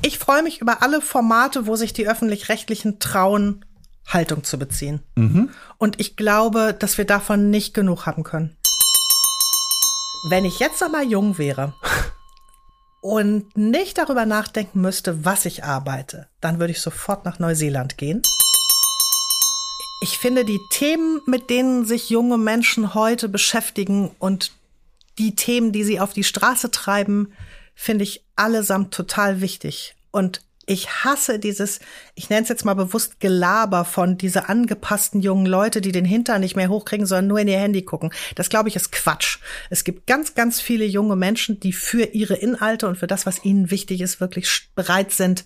Ich freue mich über alle Formate, wo sich die öffentlich-rechtlichen trauen, Haltung zu beziehen. Mhm. Und ich glaube, dass wir davon nicht genug haben können. Wenn ich jetzt noch mal jung wäre und nicht darüber nachdenken müsste, was ich arbeite, dann würde ich sofort nach Neuseeland gehen. Ich finde die Themen, mit denen sich junge Menschen heute beschäftigen und die Themen, die sie auf die Straße treiben, finde ich allesamt total wichtig. Und ich hasse dieses, ich nenne es jetzt mal bewusst Gelaber von diese angepassten jungen Leute, die den Hintern nicht mehr hochkriegen, sondern nur in ihr Handy gucken. Das glaube ich ist Quatsch. Es gibt ganz, ganz viele junge Menschen, die für ihre Inhalte und für das, was ihnen wichtig ist, wirklich bereit sind,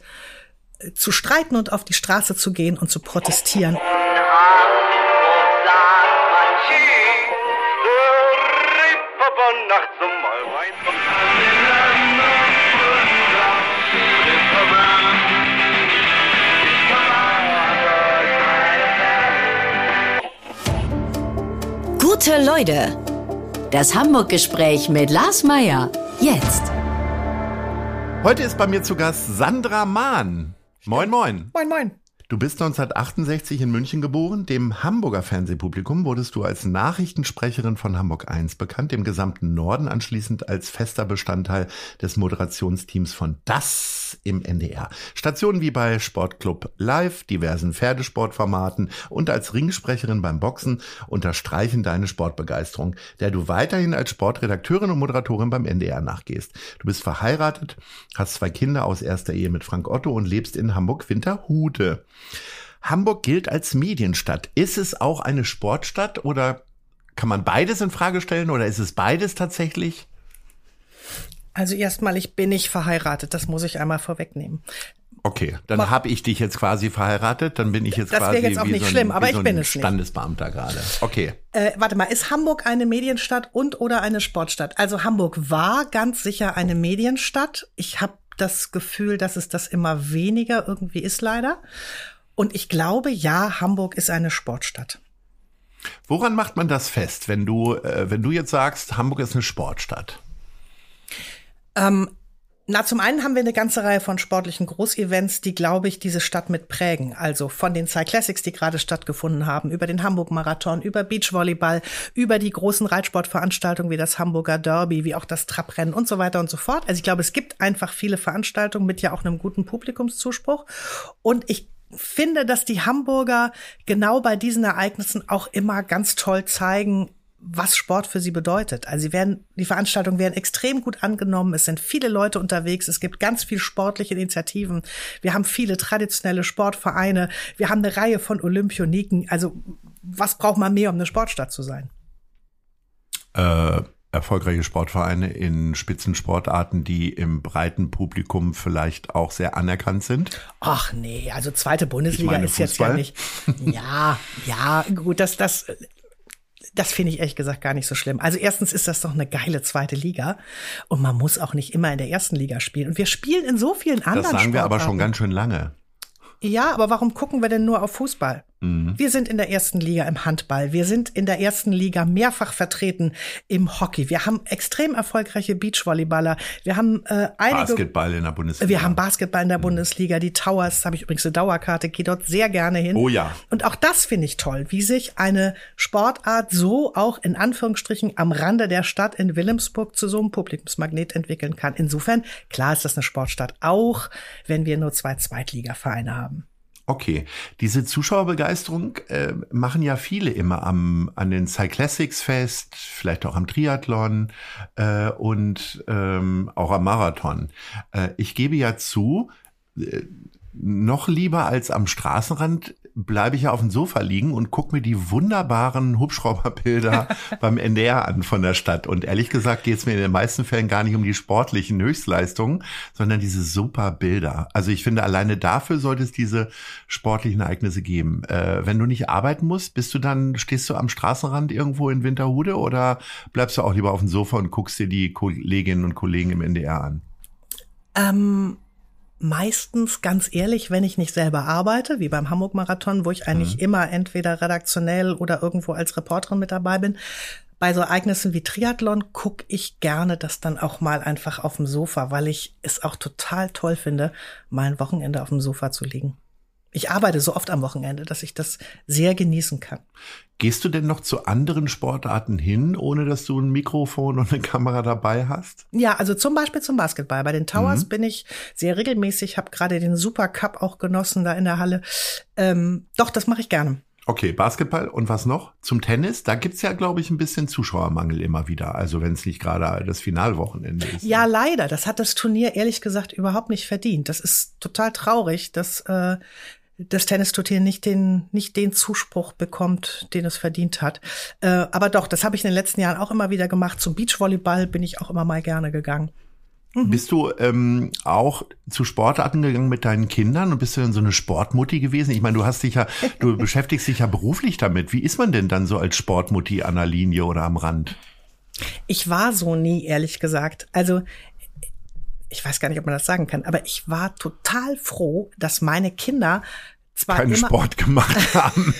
äh, zu streiten und auf die Straße zu gehen und zu protestieren. Gute Leute. Das Hamburg-Gespräch mit Lars Meier. Jetzt. Heute ist bei mir zu Gast Sandra Mahn. Moin, moin. Moin, moin. Du bist 1968 in München geboren. Dem Hamburger Fernsehpublikum wurdest du als Nachrichtensprecherin von Hamburg 1 bekannt, dem gesamten Norden anschließend als fester Bestandteil des Moderationsteams von Das im NDR. Stationen wie bei Sportclub Live, diversen Pferdesportformaten und als Ringsprecherin beim Boxen unterstreichen deine Sportbegeisterung, der du weiterhin als Sportredakteurin und Moderatorin beim NDR nachgehst. Du bist verheiratet, hast zwei Kinder aus erster Ehe mit Frank Otto und lebst in Hamburg-Winterhude. Hamburg gilt als Medienstadt. Ist es auch eine Sportstadt oder kann man beides in Frage stellen oder ist es beides tatsächlich? Also erstmal, ich bin nicht verheiratet, das muss ich einmal vorwegnehmen. Okay, dann habe ich dich jetzt quasi verheiratet, dann bin ich jetzt das quasi jetzt auch wie nicht so ein, schlimm, aber wie so ich bin es nicht. Standesbeamter gerade. Okay. Äh, warte mal, ist Hamburg eine Medienstadt und oder eine Sportstadt? Also Hamburg war ganz sicher eine Medienstadt. Ich habe das Gefühl, dass es das immer weniger irgendwie ist leider. Und ich glaube, ja, Hamburg ist eine Sportstadt. Woran macht man das fest, wenn du, äh, wenn du jetzt sagst, Hamburg ist eine Sportstadt? Ähm, na, zum einen haben wir eine ganze Reihe von sportlichen Großevents, die, glaube ich, diese Stadt mit prägen. Also von den Cyclassics, die gerade stattgefunden haben, über den Hamburg-Marathon, über Beachvolleyball, über die großen Reitsportveranstaltungen wie das Hamburger Derby, wie auch das Trabrennen und so weiter und so fort. Also ich glaube, es gibt einfach viele Veranstaltungen mit ja auch einem guten Publikumszuspruch. Und ich finde, dass die Hamburger genau bei diesen Ereignissen auch immer ganz toll zeigen, was Sport für sie bedeutet. Also sie werden, die Veranstaltungen werden extrem gut angenommen. Es sind viele Leute unterwegs. Es gibt ganz viel sportliche Initiativen. Wir haben viele traditionelle Sportvereine. Wir haben eine Reihe von Olympioniken. Also was braucht man mehr, um eine Sportstadt zu sein? Äh, erfolgreiche Sportvereine in Spitzensportarten, die im breiten Publikum vielleicht auch sehr anerkannt sind? Ach nee, also zweite Bundesliga ist Fußball. jetzt ja nicht. Ja, ja, gut, das, das, das finde ich ehrlich gesagt gar nicht so schlimm. Also erstens ist das doch eine geile zweite Liga und man muss auch nicht immer in der ersten Liga spielen. Und wir spielen in so vielen anderen Das sagen wir aber schon ganz schön lange. Ja, aber warum gucken wir denn nur auf Fußball? Mhm. Wir sind in der ersten Liga im Handball. Wir sind in der ersten Liga mehrfach vertreten im Hockey. Wir haben extrem erfolgreiche Beachvolleyballer. Wir haben äh, einige Basketball in der Bundesliga. Wir haben Basketball in der mhm. Bundesliga. Die Towers habe ich übrigens eine Dauerkarte. Gehe dort sehr gerne hin. Oh ja. Und auch das finde ich toll, wie sich eine Sportart so auch in Anführungsstrichen am Rande der Stadt in Wilhelmsburg zu so einem Publikumsmagnet entwickeln kann. Insofern klar ist das eine Sportstadt, auch wenn wir nur zwei Zweitligavereine haben. Okay, diese Zuschauerbegeisterung äh, machen ja viele immer am an den Cyclassics fest, vielleicht auch am Triathlon äh, und ähm, auch am Marathon. Äh, ich gebe ja zu, äh, noch lieber als am Straßenrand bleibe ich ja auf dem Sofa liegen und gucke mir die wunderbaren Hubschrauberbilder beim NDR an von der Stadt. Und ehrlich gesagt geht es mir in den meisten Fällen gar nicht um die sportlichen Höchstleistungen, sondern diese super Bilder. Also ich finde, alleine dafür sollte es diese sportlichen Ereignisse geben. Äh, wenn du nicht arbeiten musst, bist du dann, stehst du am Straßenrand irgendwo in Winterhude oder bleibst du auch lieber auf dem Sofa und guckst dir die Kolleginnen und Kollegen im NDR an? Ähm meistens ganz ehrlich, wenn ich nicht selber arbeite, wie beim Hamburg Marathon, wo ich eigentlich mhm. immer entweder redaktionell oder irgendwo als Reporterin mit dabei bin, bei so Ereignissen wie Triathlon gucke ich gerne das dann auch mal einfach auf dem Sofa, weil ich es auch total toll finde, mal ein Wochenende auf dem Sofa zu liegen. Ich arbeite so oft am Wochenende, dass ich das sehr genießen kann. Gehst du denn noch zu anderen Sportarten hin, ohne dass du ein Mikrofon und eine Kamera dabei hast? Ja, also zum Beispiel zum Basketball. Bei den Towers mhm. bin ich sehr regelmäßig, habe gerade den Super Cup auch genossen da in der Halle. Ähm, doch, das mache ich gerne. Okay, Basketball und was noch? Zum Tennis, da gibt's ja, glaube ich, ein bisschen Zuschauermangel immer wieder. Also wenn es nicht gerade das Finalwochenende ist. Ja, leider. Das hat das Turnier ehrlich gesagt überhaupt nicht verdient. Das ist total traurig, dass äh, das Tennisturnier nicht den, nicht den Zuspruch bekommt, den es verdient hat. Äh, aber doch, das habe ich in den letzten Jahren auch immer wieder gemacht. Zum Beachvolleyball bin ich auch immer mal gerne gegangen. Mhm. Bist du ähm, auch zu Sportarten gegangen mit deinen Kindern und bist du dann so eine Sportmutti gewesen? Ich meine, du hast dich ja, du beschäftigst dich ja beruflich damit. Wie ist man denn dann so als Sportmutti an der Linie oder am Rand? Ich war so nie, ehrlich gesagt. Also ich weiß gar nicht, ob man das sagen kann, aber ich war total froh, dass meine Kinder zwar keinen immer, Sport gemacht haben.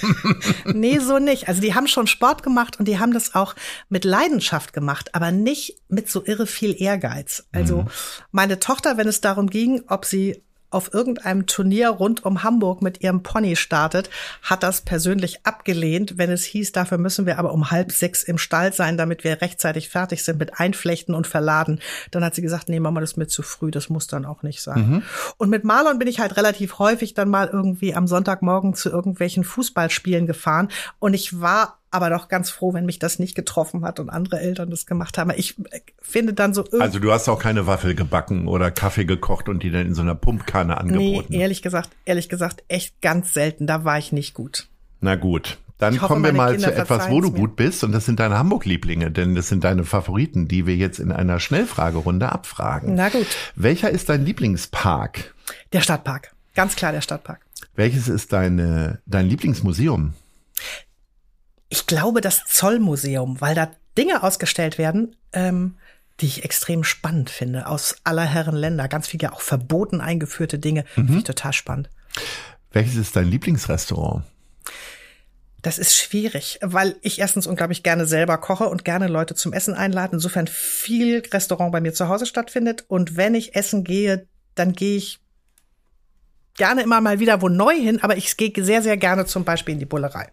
nee, so nicht. Also die haben schon Sport gemacht und die haben das auch mit Leidenschaft gemacht, aber nicht mit so irre viel Ehrgeiz. Also mhm. meine Tochter, wenn es darum ging, ob sie auf irgendeinem Turnier rund um Hamburg mit ihrem Pony startet, hat das persönlich abgelehnt, wenn es hieß, dafür müssen wir aber um halb sechs im Stall sein, damit wir rechtzeitig fertig sind mit Einflechten und Verladen. Dann hat sie gesagt, nee, Mama, das ist mir zu früh, das muss dann auch nicht sein. Mhm. Und mit Marlon bin ich halt relativ häufig dann mal irgendwie am Sonntagmorgen zu irgendwelchen Fußballspielen gefahren und ich war aber doch ganz froh, wenn mich das nicht getroffen hat und andere Eltern das gemacht haben. Ich äh, finde dann so. Also du hast auch keine Waffel gebacken oder Kaffee gekocht und die dann in so einer Pumpkanne angeboten. Nee, ehrlich gesagt, ehrlich gesagt, echt ganz selten. Da war ich nicht gut. Na gut. Dann hoffe, kommen wir mal Kinder zu etwas, wo du mir. gut bist. Und das sind deine Hamburg-Lieblinge, denn das sind deine Favoriten, die wir jetzt in einer Schnellfragerunde abfragen. Na gut. Welcher ist dein Lieblingspark? Der Stadtpark. Ganz klar der Stadtpark. Welches ist deine, dein Lieblingsmuseum? Ich glaube, das Zollmuseum, weil da Dinge ausgestellt werden, ähm, die ich extrem spannend finde, aus aller Herren Länder. Ganz viele auch verboten eingeführte Dinge. Mhm. Finde ich total spannend. Welches ist dein Lieblingsrestaurant? Das ist schwierig, weil ich erstens unglaublich gerne selber koche und gerne Leute zum Essen einlade. Insofern viel Restaurant bei mir zu Hause stattfindet. Und wenn ich essen gehe, dann gehe ich gerne immer mal wieder wo neu hin, aber ich gehe sehr, sehr gerne zum Beispiel in die Bullerei.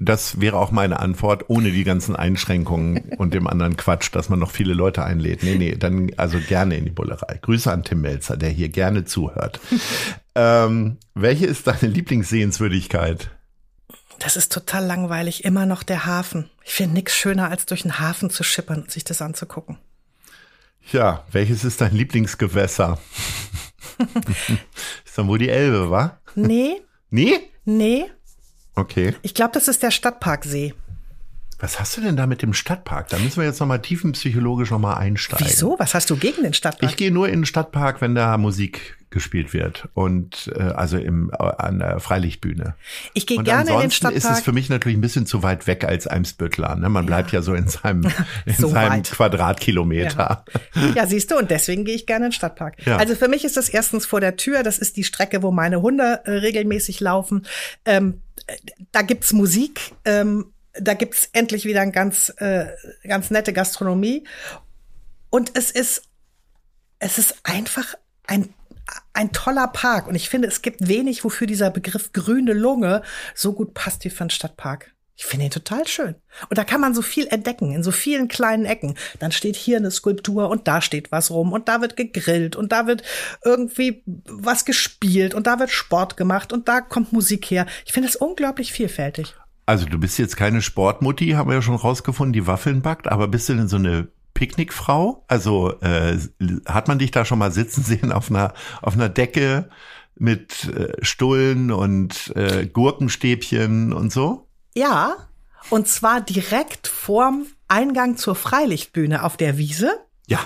Das wäre auch meine Antwort, ohne die ganzen Einschränkungen und dem anderen Quatsch, dass man noch viele Leute einlädt. Nee, nee, dann also gerne in die Bullerei. Grüße an Tim Melzer, der hier gerne zuhört. ähm, welche ist deine Lieblingssehenswürdigkeit? Das ist total langweilig. Immer noch der Hafen. Ich finde nichts schöner, als durch den Hafen zu schippern und sich das anzugucken. Ja, welches ist dein Lieblingsgewässer? ist dann wohl die Elbe, wa? Nee. Nee? Nee. Okay. Ich glaube, das ist der Stadtparksee. Was hast du denn da mit dem Stadtpark? Da müssen wir jetzt nochmal tiefenpsychologisch nochmal einsteigen. Wieso? Was hast du gegen den Stadtpark? Ich gehe nur in den Stadtpark, wenn da Musik gespielt wird und äh, also im äh, an der Freilichtbühne. Ich gehe gerne in den Stadtpark. ist es für mich natürlich ein bisschen zu weit weg als Eimsbüttler. Ne? Man bleibt ja, ja so in seinem in so seinem weit. Quadratkilometer. Ja. ja, siehst du, und deswegen gehe ich gerne in den Stadtpark. Ja. Also für mich ist das erstens vor der Tür. Das ist die Strecke, wo meine Hunde äh, regelmäßig laufen. Ähm, da gibt's Musik. Ähm, da gibt's endlich wieder ein ganz, äh, ganz nette Gastronomie. Und es ist, es ist einfach ein, ein toller Park. Und ich finde, es gibt wenig, wofür dieser Begriff grüne Lunge so gut passt wie für einen Stadtpark. Ich finde ihn total schön. Und da kann man so viel entdecken, in so vielen kleinen Ecken. Dann steht hier eine Skulptur und da steht was rum und da wird gegrillt und da wird irgendwie was gespielt und da wird Sport gemacht und da kommt Musik her. Ich finde es unglaublich vielfältig. Also du bist jetzt keine Sportmutti, haben wir ja schon rausgefunden, die Waffeln backt, aber bist du denn so eine Picknickfrau? Also äh, hat man dich da schon mal sitzen sehen auf einer auf einer Decke mit äh, Stullen und äh, Gurkenstäbchen und so? Ja, und zwar direkt vorm Eingang zur Freilichtbühne auf der Wiese. Ja.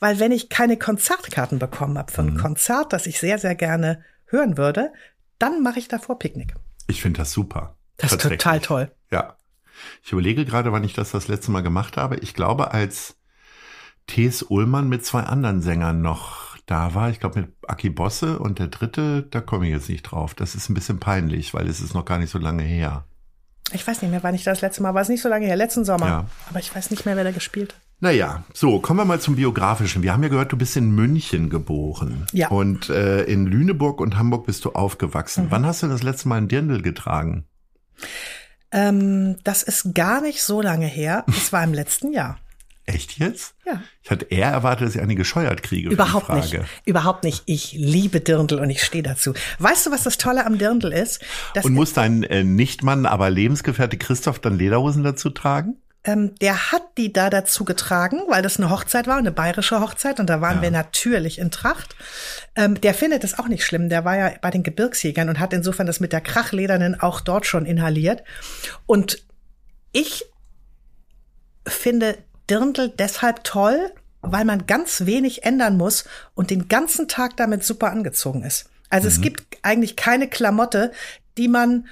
Weil wenn ich keine Konzertkarten bekommen habe für ein mhm. Konzert, das ich sehr, sehr gerne hören würde, dann mache ich davor Picknick. Ich finde das super. Das ist total toll. Ja. Ich überlege gerade, wann ich das das letzte Mal gemacht habe. Ich glaube, als T.S. Ullmann mit zwei anderen Sängern noch da war. Ich glaube, mit Aki Bosse und der dritte, da komme ich jetzt nicht drauf. Das ist ein bisschen peinlich, weil es ist noch gar nicht so lange her. Ich weiß nicht mehr, wann ich das letzte Mal war. Es nicht so lange her, letzten Sommer. Ja. Aber ich weiß nicht mehr, wer da gespielt hat. Naja, so, kommen wir mal zum Biografischen. Wir haben ja gehört, du bist in München geboren. Ja. Und äh, in Lüneburg und Hamburg bist du aufgewachsen. Wann hast du das letzte Mal ein Dirndl getragen? Ähm, das ist gar nicht so lange her. Es war im letzten Jahr. Echt jetzt? Ja. Ich hatte eher erwartet, dass ich eine gescheuert kriege. Überhaupt nicht. Überhaupt nicht. Ich liebe Dirndl und ich stehe dazu. Weißt du, was das Tolle am Dirndl ist? Das Und muss dein äh, Nichtmann, aber Lebensgefährte Christoph dann Lederhosen dazu tragen? Ähm, der hat die da dazu getragen, weil das eine Hochzeit war, eine bayerische Hochzeit, und da waren wir natürlich in Tracht. Ähm, der findet es auch nicht schlimm. Der war ja bei den Gebirgsjägern und hat insofern das mit der Krachledernen auch dort schon inhaliert. Und ich finde Dirndl deshalb toll, weil man ganz wenig ändern muss und den ganzen Tag damit super angezogen ist. Also es gibt eigentlich keine Klamotte, die man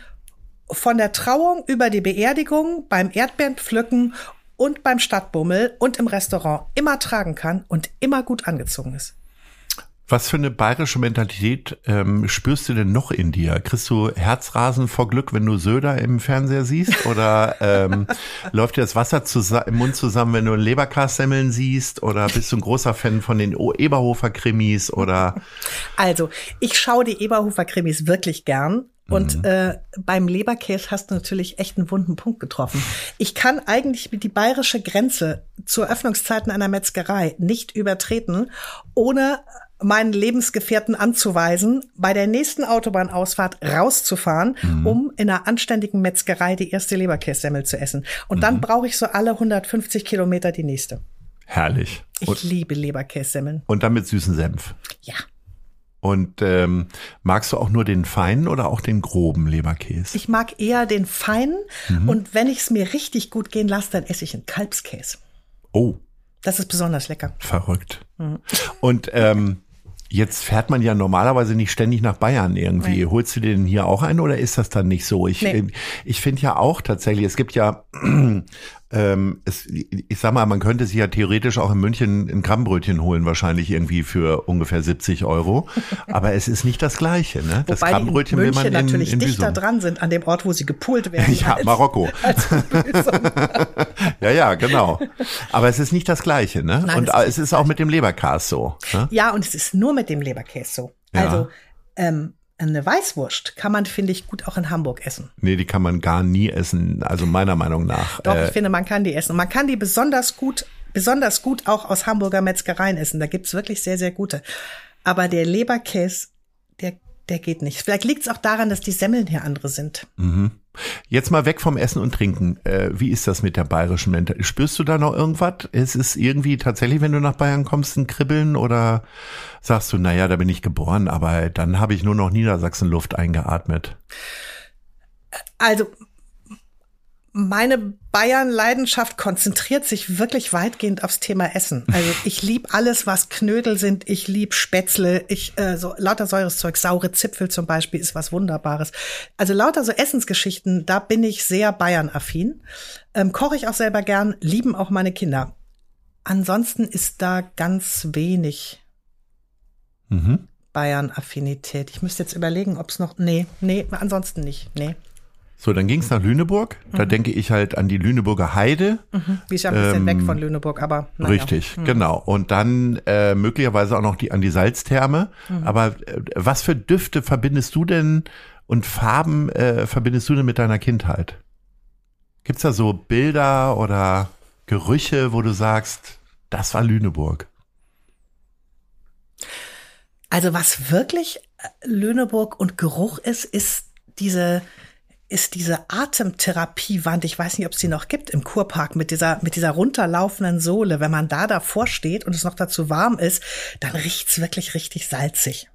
von der Trauung über die Beerdigung, beim Erdbeerenpflücken und beim Stadtbummel und im Restaurant immer tragen kann und immer gut angezogen ist. Was für eine bayerische Mentalität ähm, spürst du denn noch in dir? Kriegst du Herzrasen vor Glück, wenn du Söder im Fernseher siehst? Oder ähm, läuft dir das Wasser im Mund zusammen, wenn du Leberkassemmeln siehst? Oder bist du ein großer Fan von den O- Eberhofer-Krimis? Oder Also, ich schaue die Eberhofer-Krimis wirklich gern. Und äh, beim Leberkäse hast du natürlich echt einen wunden Punkt getroffen. Ich kann eigentlich die bayerische Grenze zur Öffnungszeiten einer Metzgerei nicht übertreten, ohne meinen Lebensgefährten anzuweisen, bei der nächsten Autobahnausfahrt rauszufahren, um in einer anständigen Metzgerei die erste Leberkässemmel zu essen. Und dann brauche ich so alle 150 Kilometer die nächste. herrlich. Ich Und, liebe Leberkässemmeln. und dann mit süßen Senf. Ja. Und ähm, magst du auch nur den feinen oder auch den groben Leberkäse? Ich mag eher den feinen und wenn ich es mir richtig gut gehen lasse, dann esse ich einen Kalbskäse. Oh, Das ist besonders lecker. verrückt. Und ähm, jetzt fährt man ja normalerweise nicht ständig nach Bayern irgendwie. Nee. Holst du dir den hier auch ein oder ist das dann nicht so? Ich, Nee. äh, ich finde ja auch tatsächlich, es gibt ja, ähm, es, ich sag mal, man könnte sich ja theoretisch auch in München ein Krabbenbrötchen holen, wahrscheinlich irgendwie für ungefähr 70 Euro. Aber es ist nicht das Gleiche, ne? Das Wobei die in Krabbenbrötchen will München man in, natürlich in dichter dran sind an dem Ort, wo sie gepult werden. Ja, als- Marokko. als. Ja, ja, genau. Aber es ist nicht das Gleiche, ne? Nein, Und es ist es ist auch mit dem Leberkas so. Ne? ja, und es ist nur mit dem Leberkäse so. Ja. Also ähm, eine Weißwurst kann man, finde ich, gut auch in Hamburg essen. Nee, die kann man gar nie essen, also meiner Meinung nach. Doch, Äh, ich finde, man kann die essen. Und man kann die besonders gut, besonders gut auch aus Hamburger Metzgereien essen. Da gibt's wirklich sehr, sehr gute. Aber der Leberkäse, der, der geht nicht. Vielleicht liegt's auch daran, dass die Semmeln hier andere sind. Jetzt mal weg vom Essen und Trinken. Äh, wie ist das mit der bayerischen Mentalität? Spürst du da noch irgendwas? Ist es irgendwie tatsächlich, wenn du nach Bayern kommst, ein Kribbeln oder sagst du, naja, da bin ich geboren, aber dann habe ich nur noch Niedersachsenluft eingeatmet? Also meine Bayern-Leidenschaft konzentriert sich wirklich weitgehend aufs Thema Essen. Also ich lieb alles, was Knödel sind. Ich lieb Spätzle. Ich äh, so lauter säures Zeug, saure Zipfel zum Beispiel ist was Wunderbares. Also lauter so Essensgeschichten, da bin ich sehr Bayern-affin. Ähm, Koche ich auch selber gern, lieben auch meine Kinder. Ansonsten ist da ganz wenig Mhm. Bayern-Affinität. Ich müsste jetzt überlegen, ob es noch. Nee, nee, ansonsten nicht. Nee. So, dann ging's nach Lüneburg. Mhm. Da denke ich halt an die Lüneburger Heide. Wie ist ja ein bisschen weg von Lüneburg, aber. Naja. Richtig, genau. Und dann äh, möglicherweise auch noch die an die Salztherme. Mhm. Aber äh, was für Düfte verbindest du denn und Farben äh, verbindest du denn mit deiner Kindheit? Gibt's da so Bilder oder Gerüche, wo du sagst, das war Lüneburg? Also was wirklich äh, Lüneburg und Geruch ist, ist diese ist diese Atemtherapiewand, ich weiß nicht, ob es die noch gibt im Kurpark mit dieser mit dieser runterlaufenden Sohle, wenn man da davor steht und es noch dazu warm ist, dann riecht's wirklich richtig salzig.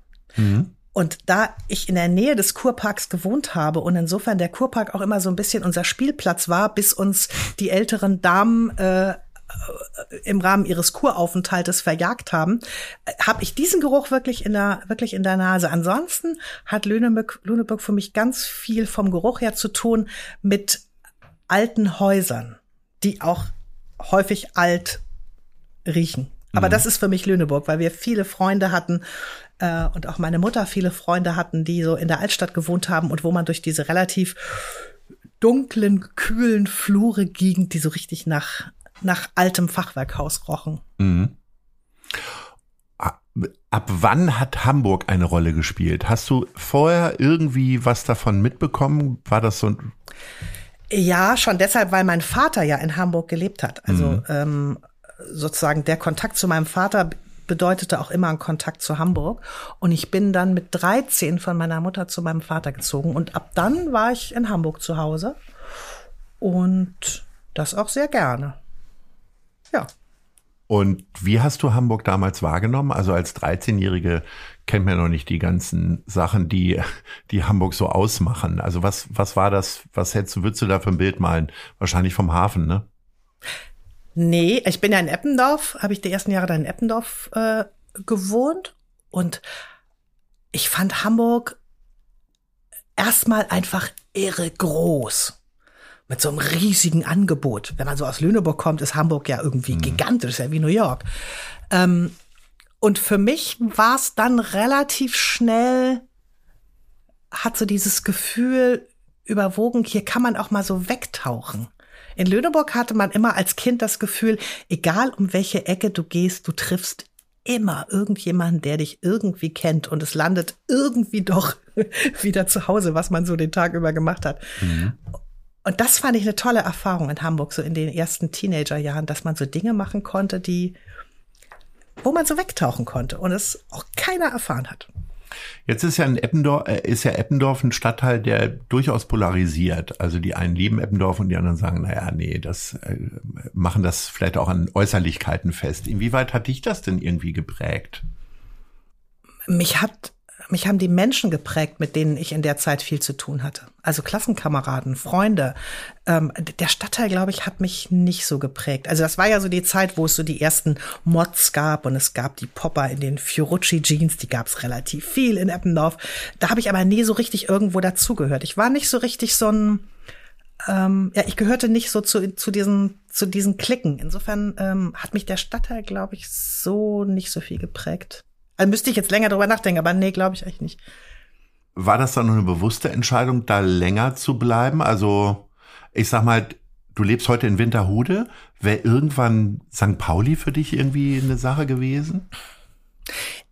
Und da ich in der Nähe des Kurparks gewohnt habe und insofern der Kurpark auch immer so ein bisschen unser Spielplatz war, bis uns die älteren Damen äh, im Rahmen ihres Kuraufenthaltes verjagt haben, äh, habe ich diesen Geruch wirklich in der wirklich in der Nase. Ansonsten hat Lüneburg, Lüneburg für mich ganz viel vom Geruch her zu tun mit alten Häusern, die auch häufig alt riechen. Aber das ist für mich Lüneburg, weil wir viele Freunde hatten äh, und auch meine Mutter viele Freunde hatten, die so in der Altstadt gewohnt haben und wo man durch diese relativ dunklen, kühlen Flure ging, die so richtig nach, nach altem Fachwerkhaus rochen. Mhm. Ab wann hat Hamburg eine Rolle gespielt? Hast du vorher irgendwie was davon mitbekommen? War das so ein ja, schon deshalb, weil mein Vater ja in Hamburg gelebt hat. Also mhm. ähm, sozusagen der Kontakt zu meinem Vater bedeutete auch immer einen Kontakt zu Hamburg. Und ich bin dann mit 13 von meiner Mutter zu meinem Vater gezogen. Und ab dann war ich in Hamburg zu Hause. Und das auch sehr gerne. Ja. Und wie hast du Hamburg damals wahrgenommen? Also als 13-Jährige kennt man noch nicht die ganzen Sachen, die, die Hamburg so ausmachen. Also was, was war das, was hättest du, würdest du da für ein Bild malen? Wahrscheinlich vom Hafen, ne? Nee, ich bin ja in Eppendorf, habe ich die ersten Jahre da in Eppendorf äh, gewohnt und ich fand Hamburg erstmal einfach irre groß mit so einem riesigen Angebot. Wenn man so aus Lüneburg kommt, ist Hamburg ja irgendwie mhm. gigantisch, ja wie New York. Ähm, und für mich war es dann relativ schnell, hat so dieses Gefühl überwogen, hier kann man auch mal so wegtauchen. In Lüneburg hatte man immer als Kind das Gefühl, egal um welche Ecke du gehst, du triffst immer irgendjemanden, der dich irgendwie kennt und es landet irgendwie doch wieder zu Hause, was man so den Tag über gemacht hat. Mhm. Und das fand ich eine tolle Erfahrung in Hamburg, so in den ersten Teenagerjahren, dass man so Dinge machen konnte, die, wo man so wegtauchen konnte und es auch keiner erfahren hat. Jetzt ist ja in Eppendorf, äh, ist ja Eppendorf ein Stadtteil, der durchaus polarisiert. Also die einen lieben Eppendorf und die anderen sagen, naja, nee, das äh, machen das vielleicht auch an Äußerlichkeiten fest. Inwieweit hat dich das denn irgendwie geprägt? Mich hat mich haben die Menschen geprägt, mit denen ich in der Zeit viel zu tun hatte. Also Klassenkameraden, Freunde. Ähm, der Stadtteil, glaube ich, hat mich nicht so geprägt. Also das war ja so die Zeit, wo es so die ersten Mods gab und es gab die Popper in den Fiorucci-Jeans, die gab es relativ viel in Eppendorf. Da habe ich aber nie so richtig irgendwo dazugehört. Ich war nicht so richtig so ein, ähm, ja, ich gehörte nicht so zu, zu diesen zu diesen Klicken. Insofern ähm, hat mich der Stadtteil, glaube ich, so nicht so viel geprägt. Also müsste ich jetzt länger drüber nachdenken, aber nee, glaube ich eigentlich nicht. War das dann eine bewusste Entscheidung, da länger zu bleiben? Also, ich sag mal, du lebst heute in Winterhude. Wäre irgendwann St. Pauli für dich irgendwie eine Sache gewesen?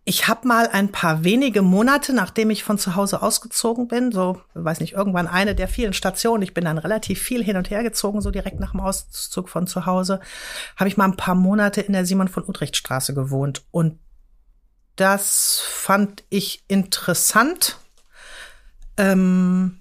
Ich habe mal ein paar wenige Monate, nachdem ich von zu Hause ausgezogen bin, so, weiß nicht, irgendwann eine der vielen Stationen, ich bin dann relativ viel hin und her gezogen, so direkt nach dem Auszug von zu Hause, habe ich mal ein paar Monate in der Simon von Utrecht Straße gewohnt. Und das fand ich interessant, ähm,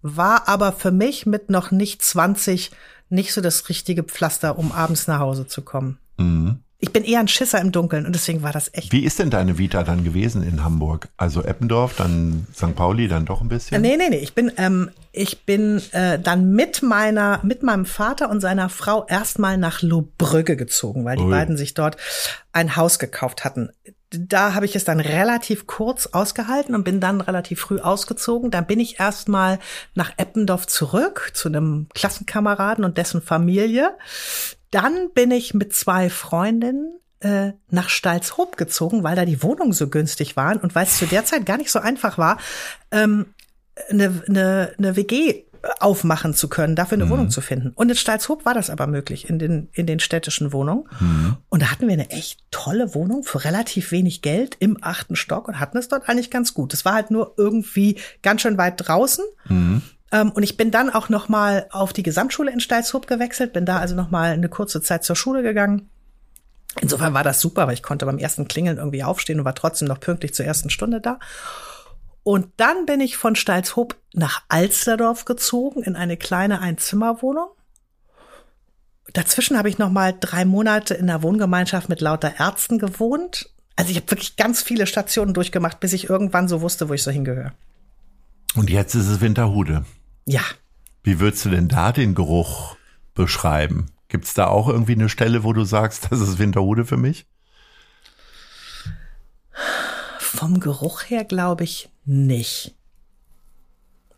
war aber für mich mit noch nicht 20 nicht so das richtige Pflaster, um abends nach Hause zu kommen. Mhm. Ich bin eher ein Schisser im Dunkeln und deswegen war das echt. Wie ist denn deine Vita dann gewesen in Hamburg? Also Eppendorf, dann St. Pauli, dann doch ein bisschen? Nee, nee, nee. Ich bin, ähm, ich bin äh, dann mit meiner, mit meinem Vater und seiner Frau erstmal nach Lohbrügge gezogen, weil die Ui. beiden sich dort ein Haus gekauft hatten da habe ich es dann relativ kurz ausgehalten und bin dann relativ früh ausgezogen. Dann bin ich erstmal nach Eppendorf zurück zu einem Klassenkameraden und dessen Familie. Dann bin ich mit zwei Freundinnen äh, nach Stalzhoop gezogen, weil da die Wohnungen so günstig waren und weil es zu der Zeit gar nicht so einfach war, ähm, eine, eine, eine WG aufmachen zu können, dafür eine mhm. Wohnung zu finden. Und in Stalzhoop war das aber möglich in den, in den städtischen Wohnungen. Mhm. Und da hatten wir eine echt tolle Wohnung für relativ wenig Geld im achten Stock und hatten es dort eigentlich ganz gut. Es war halt nur irgendwie ganz schön weit draußen. Mhm. Ähm, und ich bin dann auch noch mal auf die Gesamtschule in Stalzhoop gewechselt, bin da also noch mal eine kurze Zeit zur Schule gegangen. Insofern war das super, weil ich konnte beim ersten Klingeln irgendwie aufstehen und war trotzdem noch pünktlich zur ersten Stunde da. Und dann bin ich von Stalzhoop nach Alsterdorf gezogen in eine kleine Einzimmerwohnung. Dazwischen habe ich noch mal drei Monate in der Wohngemeinschaft mit lauter Ärzten gewohnt. Also ich habe wirklich ganz viele Stationen durchgemacht, bis ich irgendwann so wusste, wo ich so hingehöre. Und jetzt ist es Winterhude. Ja. Wie würdest du denn da den Geruch beschreiben? Gibt es da auch irgendwie eine Stelle, wo du sagst, das ist Winterhude für mich? Vom Geruch her glaube ich nicht.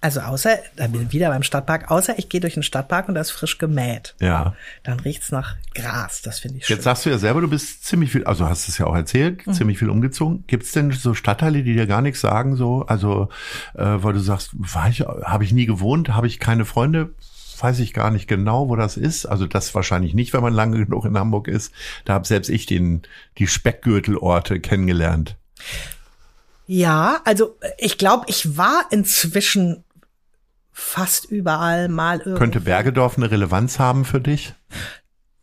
Also außer, da bin ich wieder beim Stadtpark, außer ich gehe durch den Stadtpark und da ist frisch gemäht. Ja. Dann riecht's nach Gras, das finde ich schön. Jetzt sagst du ja selber, du bist ziemlich viel, also hast es ja auch erzählt, Mhm. ziemlich viel umgezogen. Gibt's denn so Stadtteile, die dir gar nichts sagen, so, also, äh, weil du sagst, war ich, habe ich nie gewohnt, habe ich keine Freunde, weiß ich gar nicht genau, wo das ist. Also das wahrscheinlich nicht, wenn man lange genug in Hamburg ist. Da habe selbst ich den, die Speckgürtelorte kennengelernt. Ja, also ich glaube, ich war inzwischen fast überall mal irgendwie. Könnte Bergedorf eine Relevanz haben für dich?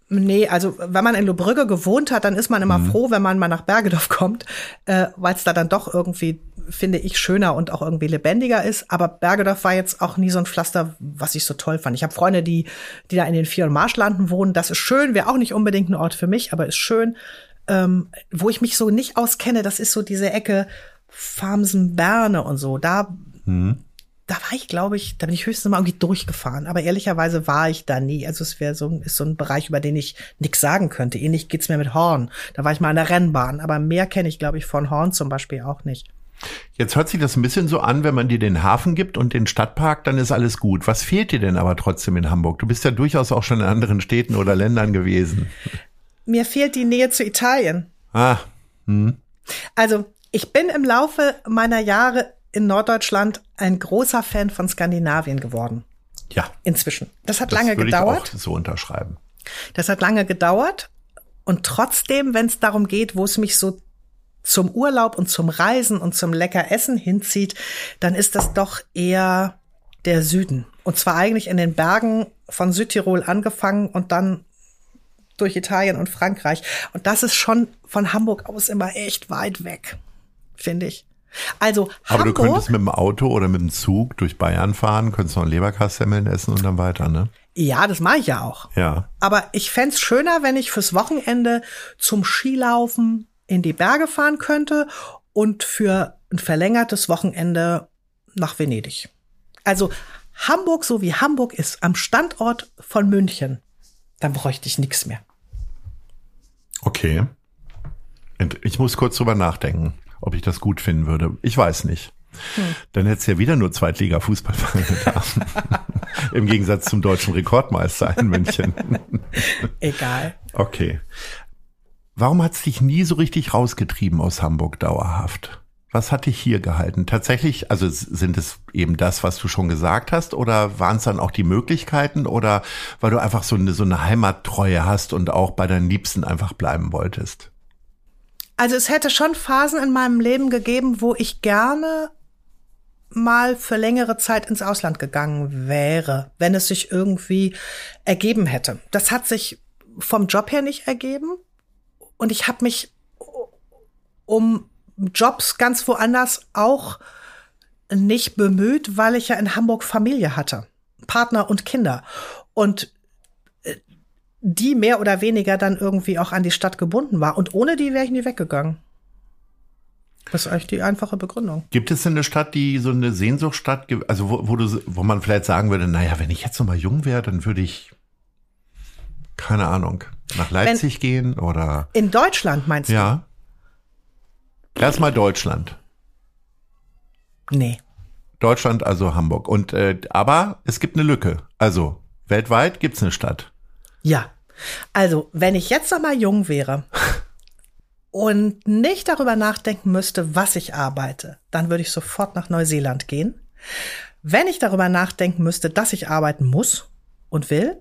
Nee, also wenn man in Lobrügge gewohnt hat, dann ist man immer froh, wenn man mal nach Bergedorf kommt, äh, weil es da dann doch irgendwie, finde ich, schöner und auch irgendwie lebendiger ist. Aber Bergedorf war jetzt auch nie so ein Pflaster, was ich so toll fand. Ich habe Freunde, die, die da in den Vier- und Marschlanden wohnen. Das ist schön, wäre auch nicht unbedingt ein Ort für mich, aber ist schön. Ähm, wo ich mich so nicht auskenne, das ist so diese Ecke Farmsen-Berne und so. Da da war ich, glaube ich, da bin ich höchstens mal irgendwie durchgefahren. Aber ehrlicherweise war ich da nie. Also es wäre so, ist so ein Bereich, über den ich nichts sagen könnte. Ähnlich geht's mir mit Horn. Da war ich mal an der Rennbahn. Aber mehr kenne ich, glaube ich, von Horn zum Beispiel auch nicht. Jetzt hört sich das ein bisschen so an, wenn man dir den Hafen gibt und den Stadtpark, dann ist alles gut. Was fehlt dir denn aber trotzdem in Hamburg? Du bist ja durchaus auch schon in anderen Städten oder Ländern gewesen. Mir fehlt die Nähe zu Italien. Ah, Also ich bin im Laufe meiner Jahre in Norddeutschland ein großer Fan von Skandinavien geworden. ja. Inzwischen. Das hat Das lange würde gedauert. ich auch so unterschreiben. Das hat lange gedauert. Und trotzdem, wenn es darum geht, wo es mich so zum Urlaub und zum Reisen und zum lecker Essen hinzieht, dann ist das doch eher der Süden. Und zwar eigentlich in den Bergen von Südtirol angefangen und dann durch Italien und Frankreich. Und das ist schon von Hamburg aus immer echt weit weg, finde ich. Also Aber du Hamburg, könntest mit dem Auto oder mit dem Zug durch Bayern fahren, könntest noch ein Leberkassemmeln essen und dann weiter, ne? ja, das mache ich ja auch. Ja. Aber ich fänd's schöner, wenn ich fürs Wochenende zum Skilaufen in die Berge fahren könnte und für ein verlängertes Wochenende nach Venedig. Also Hamburg, so wie Hamburg ist, am Standort von München, dann bräuchte ich nichts mehr. Okay. Und ich muss kurz drüber nachdenken, ob ich das gut finden würde. Ich weiß nicht. Dann hättest du ja wieder nur Zweitliga-Fußballvereine da. Im Gegensatz zum deutschen Rekordmeister in München. Egal. Okay. Warum hat es dich nie so richtig rausgetrieben aus Hamburg dauerhaft? Was hat dich hier gehalten? Tatsächlich, also sind es eben das, was du schon gesagt hast, oder waren es dann auch die Möglichkeiten, oder weil du einfach so eine, so eine Heimattreue hast und auch bei deinen Liebsten einfach bleiben wolltest? Also es hätte schon Phasen in meinem Leben gegeben, wo ich gerne mal für längere Zeit ins Ausland gegangen wäre, wenn es sich irgendwie ergeben hätte. Das hat sich vom Job her nicht ergeben und ich habe mich um Jobs ganz woanders auch nicht bemüht, weil ich ja in Hamburg Familie hatte, Partner und Kinder und die mehr oder weniger dann irgendwie auch an die Stadt gebunden war. Und ohne die wäre ich nie weggegangen. Das ist eigentlich die einfache Begründung. Gibt es denn eine Stadt, die so eine Sehnsuchtsstadt gibt, also wo, wo du, wo man vielleicht sagen würde, naja, wenn ich jetzt noch mal jung wäre, dann würde ich, keine Ahnung, nach Leipzig gehen oder, In Deutschland meinst ja. Erstmal Deutschland. du? Nee. Deutschland, also Hamburg. Und äh, aber es gibt eine Lücke. Also weltweit gibt's eine Stadt. Ja. Also, wenn ich jetzt noch mal jung wäre und nicht darüber nachdenken müsste, was ich arbeite, dann würde ich sofort nach Neuseeland gehen. Wenn ich darüber nachdenken müsste, dass ich arbeiten muss und will,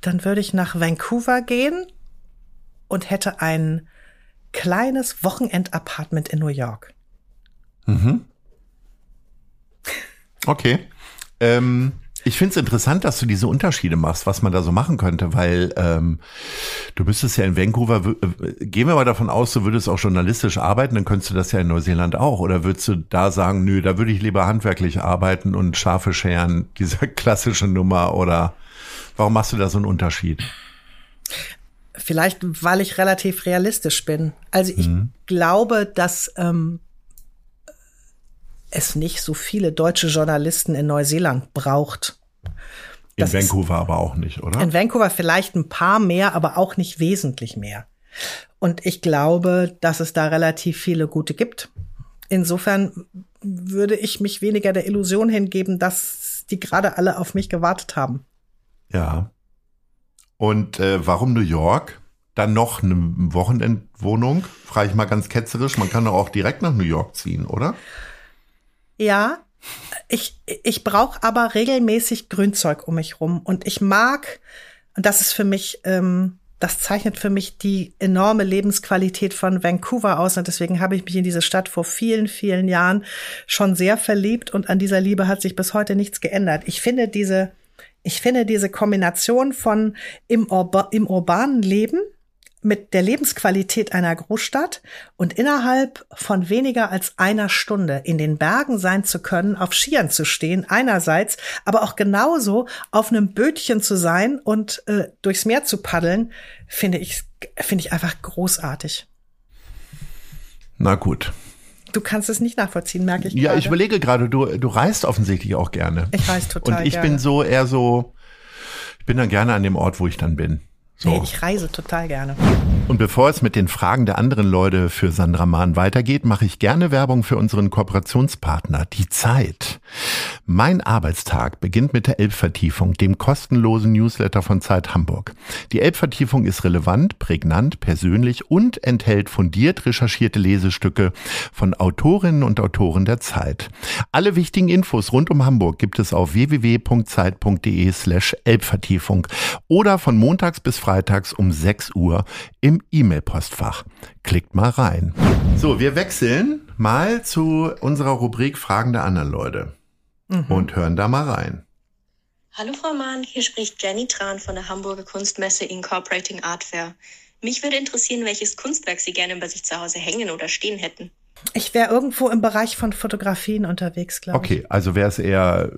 dann würde ich nach Vancouver gehen und hätte ein kleines Wochenendapartment in New York. Okay. Ähm, ich finde es interessant, dass du diese Unterschiede machst, was man da so machen könnte, weil ähm, du müsstest ja in Vancouver, äh, gehen wir mal davon aus, du würdest auch journalistisch arbeiten, dann könntest du das ja in Neuseeland auch. Oder würdest du da sagen, nö, da würde ich lieber handwerklich arbeiten und Schafe scheren, diese klassische Nummer oder warum machst du da so einen Unterschied? Vielleicht, weil ich relativ realistisch bin. Also ich glaube, dass ähm, es nicht so viele deutsche Journalisten in Neuseeland braucht. In Das ist- Vancouver aber auch nicht, oder? In Vancouver vielleicht ein paar mehr, aber auch nicht wesentlich mehr. Und ich glaube, dass es da relativ viele gute gibt. Insofern würde ich mich weniger der Illusion hingeben, dass die gerade alle auf mich gewartet haben. Ja. Und äh, warum New York? Dann noch eine Wochenendwohnung? Frage ich mal ganz ketzerisch. Man kann doch auch direkt nach New York ziehen, oder? Ja, ich, ich brauche aber regelmäßig Grünzeug um mich rum. Und ich mag, und das ist für mich, ähm, das zeichnet für mich die enorme Lebensqualität von Vancouver aus. Und deswegen habe ich mich in diese Stadt vor vielen, vielen Jahren schon sehr verliebt. Und an dieser Liebe hat sich bis heute nichts geändert. Ich finde diese, ich finde diese Kombination von im, Urba im urbanen Leben mit der Lebensqualität einer Großstadt und innerhalb von weniger als einer Stunde in den Bergen sein zu können, auf Skiern zu stehen, einerseits, aber auch genauso auf einem Bötchen zu sein und äh, durchs Meer zu paddeln, finde ich, finde ich einfach großartig. Na gut. Du kannst es nicht nachvollziehen, merke ich. Ja, gerade. ich überlege gerade, du, du reist offensichtlich auch gerne. Ich reise total Und ich gerne. bin so eher so, ich bin dann gerne an dem Ort, wo ich dann bin. So. Nee, ich reise total gerne. Und bevor es mit den Fragen der anderen Leute für Sandra Mahn weitergeht, mache ich gerne Werbung für unseren Kooperationspartner, die Zeit. Mein Arbeitstag beginnt mit der Elbvertiefung, dem kostenlosen Newsletter von Zeit Hamburg. Die Elbvertiefung ist relevant, prägnant, persönlich und enthält fundiert recherchierte Lesestücke von Autorinnen und Autoren der Zeit. Alle wichtigen Infos rund um Hamburg gibt es auf www.zeit.de slash Elbvertiefung oder von montags bis freitags um 6 Uhr im E-Mail-Postfach. Klickt mal rein. So, wir wechseln mal zu unserer Rubrik Fragen der anderen Leute und hören da mal rein. Hallo Frau Mahn, hier spricht Jenny Tran von der Hamburger Kunstmesse Incorporating Art Fair. Mich würde interessieren, welches Kunstwerk Sie gerne bei sich zu Hause hängen oder stehen hätten. Ich wäre irgendwo im Bereich von Fotografien unterwegs, glaube ich. Okay, also wäre es eher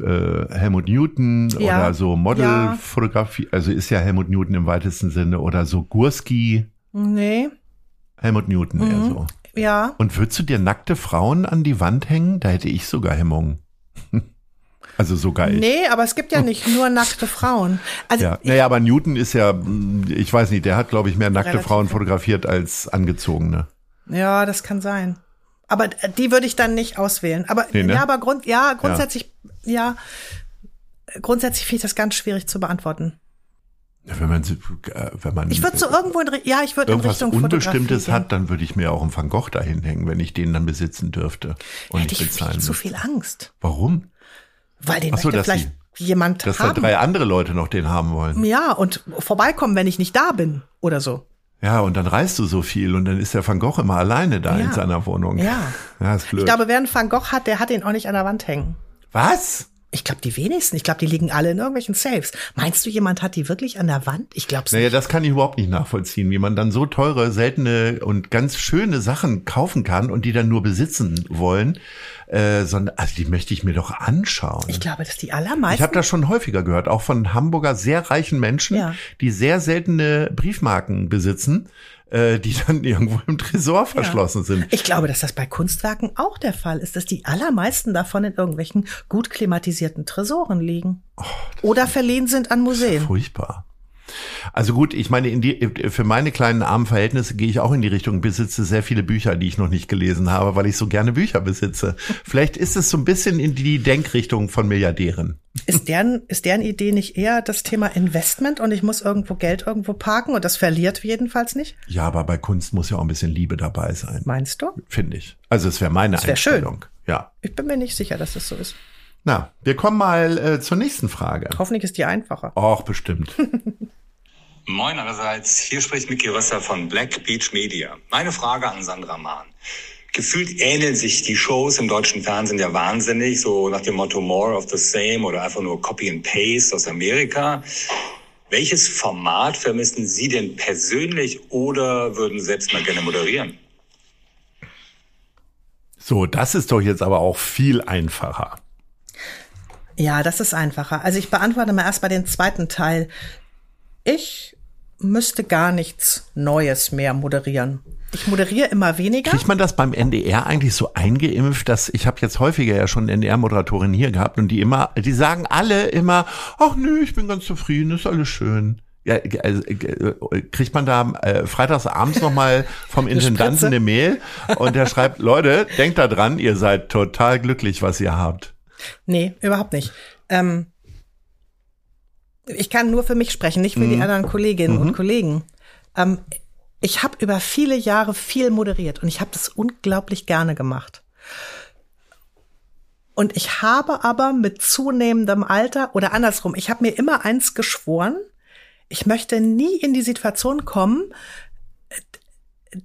äh, Helmut Newton Ja. oder so Modelfotografie, also ist ja Helmut Newton im weitesten Sinne oder so Gurski, Nee, Helmut Newton Mhm. eher so. ja. Und würdest du dir nackte Frauen an die Wand hängen? Da hätte ich sogar Hemmungen. Also sogar ich. Nee, aber es gibt ja nicht nur nackte Frauen. Also Ja, naja, aber Newton ist ja, ich weiß nicht, der hat, glaube ich, mehr nackte Relativ. Frauen fotografiert als angezogene. Ja, das kann sein. Aber die würde ich dann nicht auswählen. Aber Nee, ne? ja, aber Grund, ja, grundsätzlich, ja, grundsätzlich finde ich das ganz schwierig zu beantworten. Ja, Wenn man, äh, wenn man Ich würde so irgendwo in, ja, ich würde in Richtung Unbestimmtes hat, dann würde ich mir auch einen Van Gogh dahin hängen, wenn ich den dann besitzen dürfte und Hätte ich viel zu viel Angst, Warum? weil den so, möchte dass vielleicht jemand Dass da haben. drei andere Leute noch den haben wollen. ja, und vorbeikommen, wenn ich nicht da bin oder so. Ja, und dann reist du so viel und dann ist der Van Gogh immer alleine da Ja. in seiner Wohnung. Ja. Ja, ist blöd. Ich glaube, wer einen Van Gogh hat, der hat ihn auch nicht an der Wand hängen. Was? Ich glaube, die wenigsten. Ich glaube, die liegen alle in irgendwelchen Safes. Meinst du, jemand hat die wirklich an der Wand? Ich glaube es Naja, nicht. das kann ich überhaupt nicht nachvollziehen, wie man dann so teure, seltene und ganz schöne Sachen kaufen kann und die dann nur besitzen wollen. Äh, sondern, also die möchte ich mir doch anschauen. Ich glaube, dass die Ich allermeisten. habe das schon häufiger gehört, auch von Hamburger sehr reichen Menschen, Ja. die sehr seltene Briefmarken besitzen, äh, die dann irgendwo im Tresor verschlossen sind. Ich glaube, dass das bei Kunstwerken auch der Fall ist, dass die allermeisten davon in irgendwelchen gut klimatisierten Tresoren liegen. Oh, Oder verliehen sind an Museen. Furchtbar. Also gut, ich meine, in die, für meine kleinen armen Verhältnisse gehe ich auch in die Richtung, besitze sehr viele Bücher, die ich noch nicht gelesen habe, weil ich so gerne Bücher besitze. Vielleicht ist es so ein bisschen in die Denkrichtung von Milliardären. Ist deren, ist deren Idee nicht eher das Thema Investment und ich muss irgendwo Geld irgendwo parken und das verliert jedenfalls nicht? Ja, aber bei Kunst muss ja auch ein bisschen Liebe dabei sein, Meinst du? finde ich. Also es wäre meine wär schön. Einstellung. Ja. Ich bin mir nicht sicher, dass das so ist. Na, wir kommen mal äh, zur nächsten Frage. Hoffentlich ist die einfacher. Och, bestimmt. Moin allerseits, hier spricht Micky Rösser von Black Beach Media. Meine Frage an Sandra Mahn. Gefühlt ähneln sich die Shows im deutschen Fernsehen ja wahnsinnig, so nach dem Motto More of the Same oder einfach nur Copy and Paste aus Amerika. Welches Format vermissen Sie denn persönlich oder würden selbst mal gerne moderieren? So, das ist doch jetzt aber auch viel einfacher. Ja, das ist einfacher. Also ich beantworte mal erst mal den zweiten Teil. Ich müsste gar nichts Neues mehr moderieren. Ich moderiere immer weniger. Kriegt man das beim NDR eigentlich so eingeimpft, dass ich habe jetzt häufiger ja schon NDR-Moderatorin hier gehabt und die immer, die sagen alle immer, ach nö, ich bin ganz zufrieden, ist alles schön. Ja, also, kriegt man da äh, freitags abends nochmal vom Intendanten eine Mail und der schreibt, Leute, denkt da dran, ihr seid total glücklich, was ihr habt. Nee, überhaupt nicht. Ähm, ich kann nur für mich sprechen, nicht für mhm. die anderen Kolleginnen mhm. und Kollegen. Ähm, ich habe über viele Jahre viel moderiert und ich habe das unglaublich gerne gemacht. Und ich habe aber mit zunehmendem Alter oder andersrum, ich habe mir immer eins geschworen, ich möchte nie in die Situation kommen,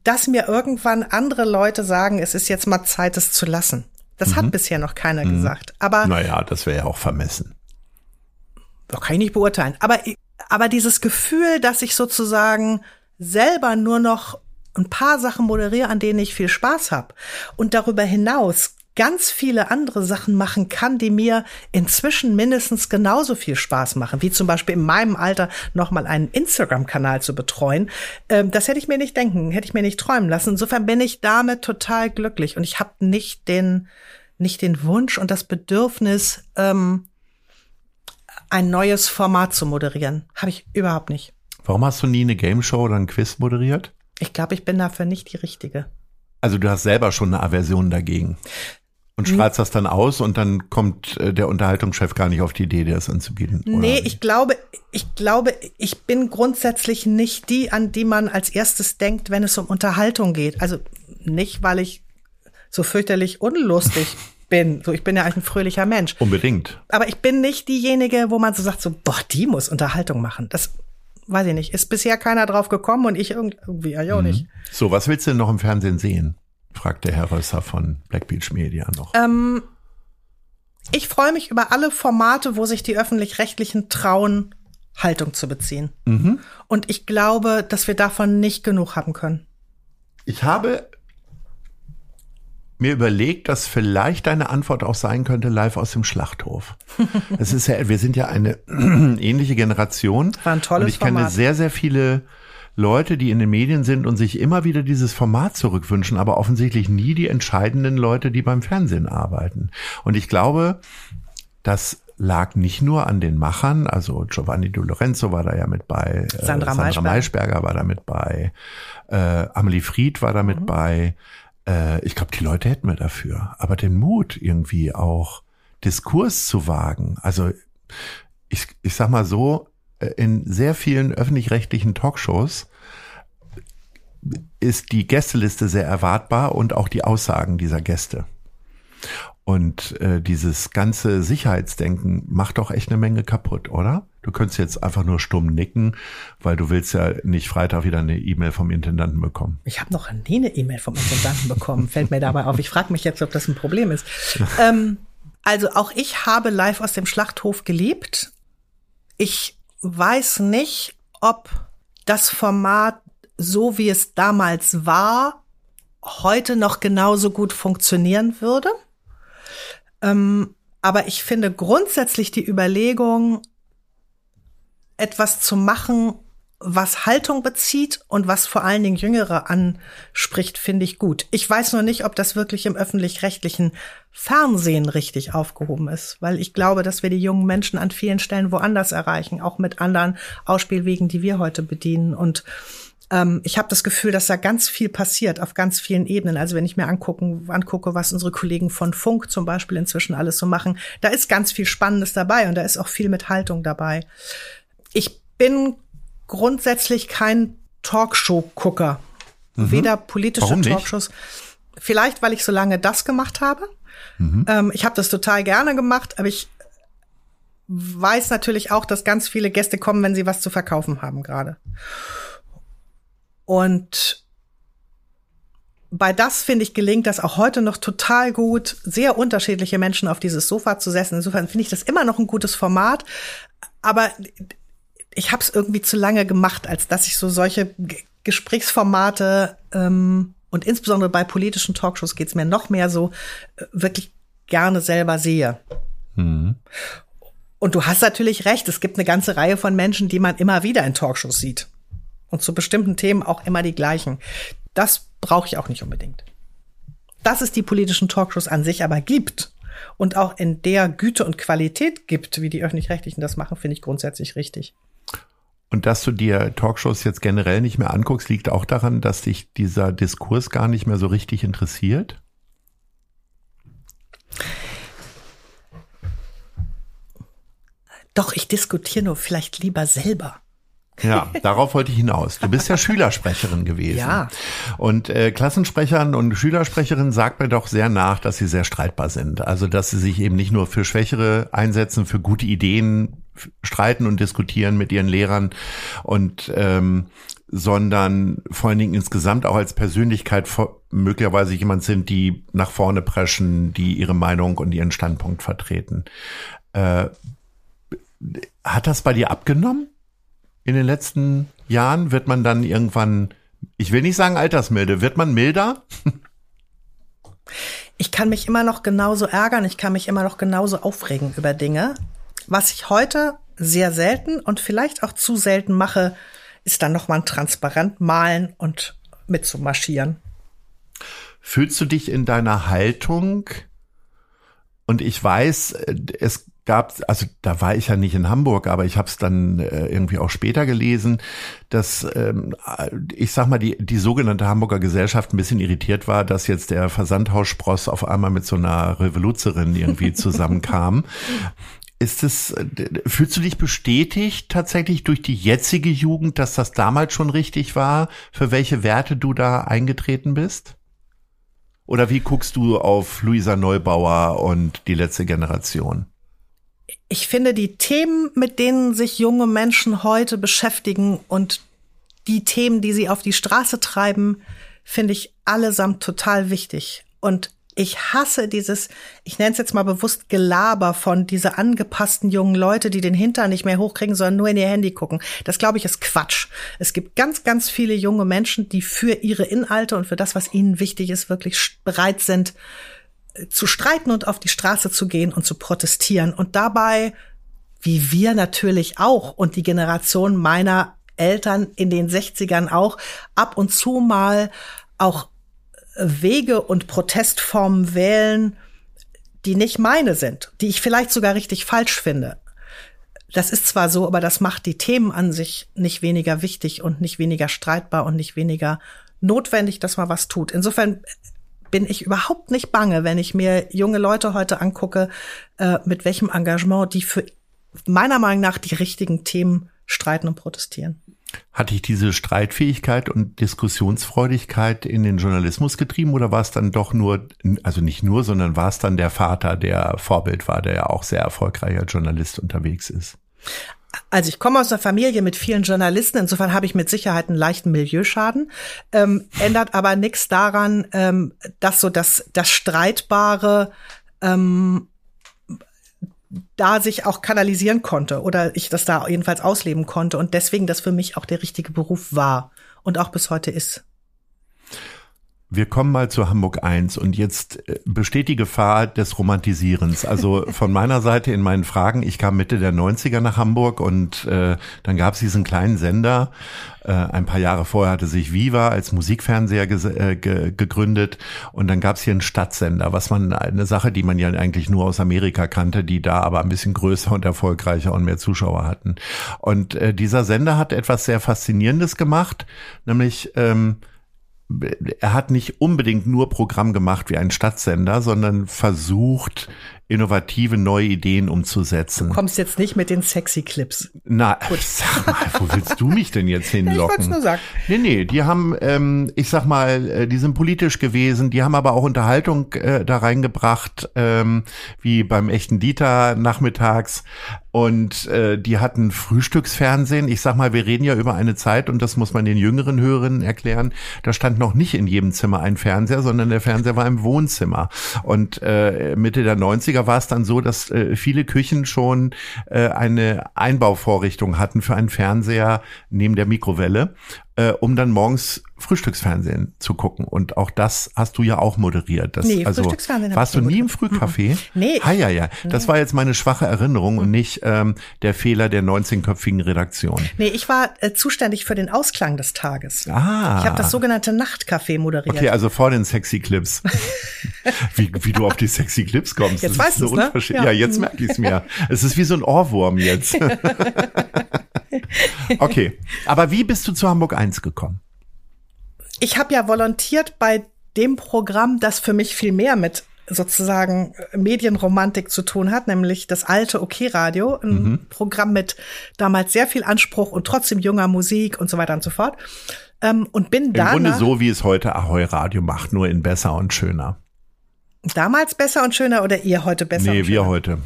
dass mir irgendwann andere Leute sagen, es ist jetzt mal Zeit, es zu lassen. Das mhm. hat bisher noch keiner mhm. gesagt. Aber naja, das wäre ja auch vermessen. Doch kann ich nicht beurteilen. Aber, aber dieses Gefühl, dass ich sozusagen selber nur noch ein paar Sachen moderiere, an denen ich viel Spaß habe und darüber hinaus ganz viele andere Sachen machen kann, die mir inzwischen mindestens genauso viel Spaß machen, wie zum Beispiel in meinem Alter nochmal einen Instagram-Kanal zu betreuen. Ähm, das hätte ich mir nicht denken, hätte ich mir nicht träumen lassen. Insofern bin ich damit total glücklich und ich habe nicht den, nicht den Wunsch und das Bedürfnis, ähm, ein neues Format zu moderieren. Habe ich überhaupt nicht. Warum hast du nie eine Game Show oder ein Quiz moderiert? Ich glaube, ich bin dafür nicht die Richtige. Also du hast selber schon eine Aversion dagegen und strahlst das dann aus und dann kommt äh, der Unterhaltungschef gar nicht auf die Idee, dir das anzubieten. Nee, ich glaube, ich glaube, ich bin grundsätzlich nicht die, an die man als erstes denkt, wenn es um Unterhaltung geht. Also nicht, weil ich so fürchterlich unlustig bin. So, ich bin ja eigentlich ein fröhlicher Mensch. Unbedingt. Aber ich bin nicht diejenige, wo man so sagt, so, boah, die muss Unterhaltung machen. Das weiß ich nicht. Ist bisher keiner drauf gekommen und ich irgendwie ja auch mhm. nicht. So, was willst du denn noch im Fernsehen sehen? fragt der Herr Rösser von Black Beach Media noch. Ähm, ich freue mich über alle Formate, wo sich die öffentlich-rechtlichen trauen, Haltung zu beziehen. Mhm. Und ich glaube, dass wir davon nicht genug haben können. Ich habe mir überlegt, dass vielleicht deine Antwort auch sein könnte, live aus dem Schlachthof. Es ist ja, wir sind ja eine ähnliche Generation. War ein tolles Und ich kenne Format. sehr, sehr viele Leute, die in den Medien sind und sich immer wieder dieses Format zurückwünschen, aber offensichtlich nie die entscheidenden Leute, die beim Fernsehen arbeiten. Und ich glaube, das lag nicht nur an den Machern, also Giovanni Di Lorenzo war da ja mit bei, äh, Sandra, Sandra Maischberger war da mit bei, äh, Amelie Fried war da mit mhm. bei, äh, ich glaube, die Leute hätten wir dafür. Aber den Mut irgendwie auch Diskurs zu wagen. Also ich, ich sag mal so, äh, in sehr vielen öffentlich-rechtlichen Talkshows ist die Gästeliste sehr erwartbar und auch die Aussagen dieser Gäste. Und äh, dieses ganze Sicherheitsdenken macht doch echt eine Menge kaputt, oder? Du könntest jetzt einfach nur stumm nicken, weil du willst ja nicht Freitag wieder eine E-Mail vom Intendanten bekommen. Ich habe noch nie eine E-Mail vom Intendanten bekommen, fällt mir dabei auf. Ich frage mich jetzt, ob das ein Problem ist. ähm, also auch ich habe live aus dem Schlachthof gelebt. Ich weiß nicht, ob das Format, so wie es damals war, heute noch genauso gut funktionieren würde. Ähm, aber ich finde grundsätzlich die Überlegung, etwas zu machen, was Haltung bezieht und was vor allen Dingen Jüngere anspricht, finde ich gut. Ich weiß nur nicht, ob das wirklich im öffentlich-rechtlichen Fernsehen richtig aufgehoben ist, weil ich glaube, dass wir die jungen Menschen an vielen Stellen woanders erreichen, auch mit anderen Ausspielwegen, die wir heute bedienen. Und ähm, ich habe das Gefühl, dass da ganz viel passiert auf ganz vielen Ebenen. Also wenn ich mir angucken, angucke, was unsere Kollegen von Funk zum Beispiel inzwischen alles so machen, da ist ganz viel Spannendes dabei und da ist auch viel mit Haltung dabei. Ich bin grundsätzlich kein Talkshow-Gucker. Mhm. Weder politische Warum Talkshows. Vielleicht, weil ich so lange das gemacht habe. Mhm. Ähm, ich habe das total gerne gemacht, aber ich weiß natürlich auch, dass ganz viele Gäste kommen, wenn sie was zu verkaufen haben gerade. Und bei das, finde ich, gelingt das auch heute noch total gut, sehr unterschiedliche Menschen auf dieses Sofa zu setzen. Insofern finde ich das immer noch ein gutes Format. Aber ich habe es irgendwie zu lange gemacht, als dass ich so solche G Gesprächsformate ähm, und insbesondere bei politischen Talkshows geht's mir noch mehr so äh, wirklich gerne selber sehe. Mhm. Und du hast natürlich recht, es gibt eine ganze Reihe von Menschen, die man immer wieder in Talkshows sieht und zu bestimmten Themen auch immer die gleichen. Das brauche ich auch nicht unbedingt. Dass es die politischen Talkshows an sich aber gibt und auch in der Güte und Qualität gibt, wie die öffentlich-rechtlichen das machen, finde ich grundsätzlich richtig. Und dass du dir Talkshows jetzt generell nicht mehr anguckst, liegt auch daran, dass dich dieser Diskurs gar nicht mehr so richtig interessiert? Doch, ich diskutiere nur vielleicht lieber selber. Ja, darauf wollte ich hinaus. Du bist ja Schülersprecherin gewesen. Ja. Und äh, Klassensprechern und Schülersprecherinnen sagt mir doch sehr nach, dass sie sehr streitbar sind. Also dass sie sich eben nicht nur für Schwächere einsetzen, für gute Ideen streiten und diskutieren mit ihren Lehrern und ähm, sondern vor allen Dingen insgesamt auch als Persönlichkeit möglicherweise jemand sind, die nach vorne preschen, die ihre Meinung und ihren Standpunkt vertreten. Äh, hat das bei dir abgenommen? In den letzten Jahren wird man dann irgendwann, ich will nicht sagen altersmilde, wird man milder? Ich kann mich immer noch genauso ärgern, ich kann mich immer noch genauso aufregen über Dinge. Was ich heute sehr selten und vielleicht auch zu selten mache, ist dann nochmal ein Transparent malen und mitzumarschieren. Fühlst du dich in deiner Haltung? Und ich weiß, es gab, also da war ich ja nicht in Hamburg, aber ich habe es dann äh, irgendwie auch später gelesen, dass ähm, ich sag mal die die sogenannte Hamburger Gesellschaft ein bisschen irritiert war, dass jetzt der Versandhausspross auf einmal mit so einer Revoluzerin irgendwie zusammenkam. Ist es, fühlst du dich bestätigt tatsächlich durch die jetzige Jugend, dass das damals schon richtig war, für welche Werte du da eingetreten bist? Oder wie guckst du auf Luisa Neubauer und die letzte Generation? Ich finde die Themen, mit denen sich junge Menschen heute beschäftigen und die Themen, die sie auf die Straße treiben, finde ich allesamt total wichtig. Und ich hasse dieses, ich nenne es jetzt mal bewusst Gelaber von diese angepassten jungen Leute, die den Hintern nicht mehr hochkriegen, sondern nur in ihr Handy gucken. Das glaube ich ist Quatsch. Es gibt ganz, ganz viele junge Menschen, die für ihre Inhalte und für das, was ihnen wichtig ist, wirklich bereit sind, zu streiten und auf die Straße zu gehen und zu protestieren und dabei, wie wir natürlich auch und die Generation meiner Eltern in den 60ern auch, ab und zu mal auch Wege und Protestformen wählen, die nicht meine sind, die ich vielleicht sogar richtig falsch finde. Das ist zwar so, aber das macht die Themen an sich nicht weniger wichtig und nicht weniger streitbar und nicht weniger notwendig, dass man was tut. Insofern bin ich überhaupt nicht bange, wenn ich mir junge Leute heute angucke, äh, mit welchem Engagement die für meiner Meinung nach die richtigen Themen streiten und protestieren. Hat dich diese Streitfähigkeit und Diskussionsfreudigkeit in den Journalismus getrieben oder war es dann doch nur, also nicht nur, sondern war es dann der Vater, der Vorbild war, der ja auch sehr erfolgreicher Journalist unterwegs ist? Also ich komme aus einer Familie mit vielen Journalisten, insofern habe ich mit Sicherheit einen leichten Milieuschaden. Ähm, ändert aber nichts daran, ähm, dass so das, das Streitbare ähm, da sich auch kanalisieren konnte oder ich das da jedenfalls ausleben konnte und deswegen das für mich auch der richtige Beruf war und auch bis heute ist. Wir kommen mal zu Hamburg 1 und jetzt äh, besteht die Gefahr des Romantisierens. Also von meiner Seite in meinen Fragen, ich kam Mitte der 90er nach Hamburg und äh, dann gab es diesen kleinen Sender. Äh, ein paar Jahre vorher hatte sich Viva als Musikfernseher äh, ge gegründet und dann gab es hier einen Stadtsender, was man eine Sache, die man ja eigentlich nur aus Amerika kannte, die da aber ein bisschen größer und erfolgreicher und mehr Zuschauer hatten. Und äh, dieser Sender hat etwas sehr Faszinierendes gemacht, nämlich ähm, er hat nicht unbedingt nur Programm gemacht wie ein Stadtsender, sondern versucht, innovative neue Ideen umzusetzen. Du kommst jetzt nicht mit den sexy Clips. Na, Gut. sag mal, wo willst du mich denn jetzt hinlocken? ich nur sagen. Nee, nee, die haben, ähm, ich sag mal, äh, die sind politisch gewesen, die haben aber auch Unterhaltung äh, da reingebracht, ähm, wie beim echten Dieter nachmittags. Und äh, die hatten Frühstücksfernsehen. Ich sag mal, wir reden ja über eine Zeit, und das muss man den jüngeren Hörerinnen erklären, da stand noch nicht in jedem Zimmer ein Fernseher, sondern der Fernseher war im Wohnzimmer. Und äh, Mitte der 90er war es dann so, dass äh, viele Küchen schon äh, eine Einbauvorrichtung hatten für einen Fernseher neben der Mikrowelle äh, um dann morgens Frühstücksfernsehen zu gucken. Und auch das hast du ja auch moderiert. Das, nee, also, Frühstücksfernsehen warst du nie im Frühcafé? Nee. Ah, ja, ja. Das war jetzt meine schwache Erinnerung und nicht ähm, der Fehler der 19-köpfigen Redaktion. Nee, ich war äh, zuständig für den Ausklang des Tages. Ah. Ich habe das sogenannte Nachtcafé moderiert. Okay, also vor den Sexy Clips. wie, wie du auf die Sexy Clips kommst. Jetzt weißt so ne? Ja. ja, jetzt merke ich es mir. Es ist wie so ein Ohrwurm jetzt. Okay, aber wie bist du zu Hamburg 1 gekommen? Ich habe ja volontiert bei dem Programm, das für mich viel mehr mit sozusagen Medienromantik zu tun hat, nämlich das alte OK-Radio, ein mhm. Programm mit damals sehr viel Anspruch und trotzdem junger Musik und so weiter und so fort. Ähm, und bin da. Im Grunde so, wie es heute Ahoi Radio macht, nur in besser und schöner. Damals besser und schöner oder ihr heute besser? Nee, wir heute.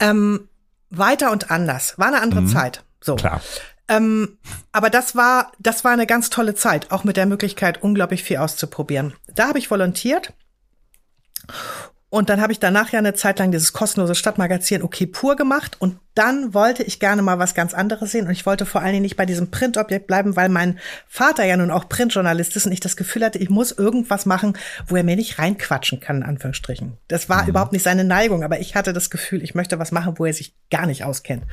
Ähm, weiter und anders. War eine andere mhm. Zeit. So. Klar. Ähm, aber das war, das war eine ganz tolle Zeit, auch mit der Möglichkeit, unglaublich viel auszuprobieren. Da habe ich volontiert und dann habe ich danach ja eine Zeit lang dieses kostenlose Stadtmagazin Okay pur gemacht und dann wollte ich gerne mal was ganz anderes sehen und ich wollte vor allen Dingen nicht bei diesem Printobjekt bleiben, weil mein Vater ja nun auch Printjournalist ist und ich das Gefühl hatte, ich muss irgendwas machen, wo er mir nicht reinquatschen kann, in Anführungsstrichen. Das war mhm. überhaupt nicht seine Neigung, aber ich hatte das Gefühl, ich möchte was machen, wo er sich gar nicht auskennt.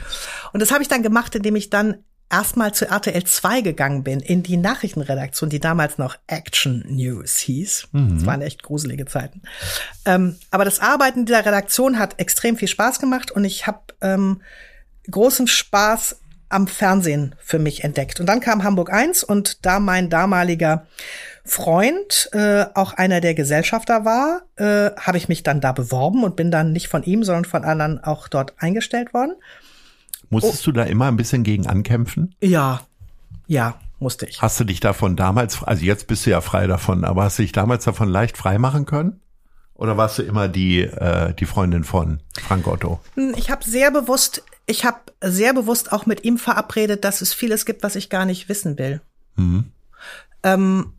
Und das habe ich dann gemacht, indem ich dann erstmal zu RTL 2 gegangen bin, in die Nachrichtenredaktion, die damals noch Action News hieß. Mhm. Das waren echt gruselige Zeiten. Ähm, aber das Arbeiten dieser Redaktion hat extrem viel Spaß gemacht und ich habe ähm, großen Spaß am Fernsehen für mich entdeckt. Und dann kam Hamburg 1 und da mein damaliger Freund, äh, auch einer der Gesellschafter war, äh, habe ich mich dann da beworben und bin dann nicht von ihm, sondern von anderen auch dort eingestellt worden. Musstest oh. du da immer ein bisschen gegen ankämpfen? Ja, ja, musste ich. Hast du dich davon damals, also jetzt bist du ja frei davon, aber hast du dich damals davon leicht frei machen können? Oder warst du immer die, äh, die Freundin von Frank Otto? Hm, ich habe sehr bewusst, ich habe sehr bewusst auch mit ihm verabredet, dass es vieles gibt, was ich gar nicht wissen will. Mhm. Ähm,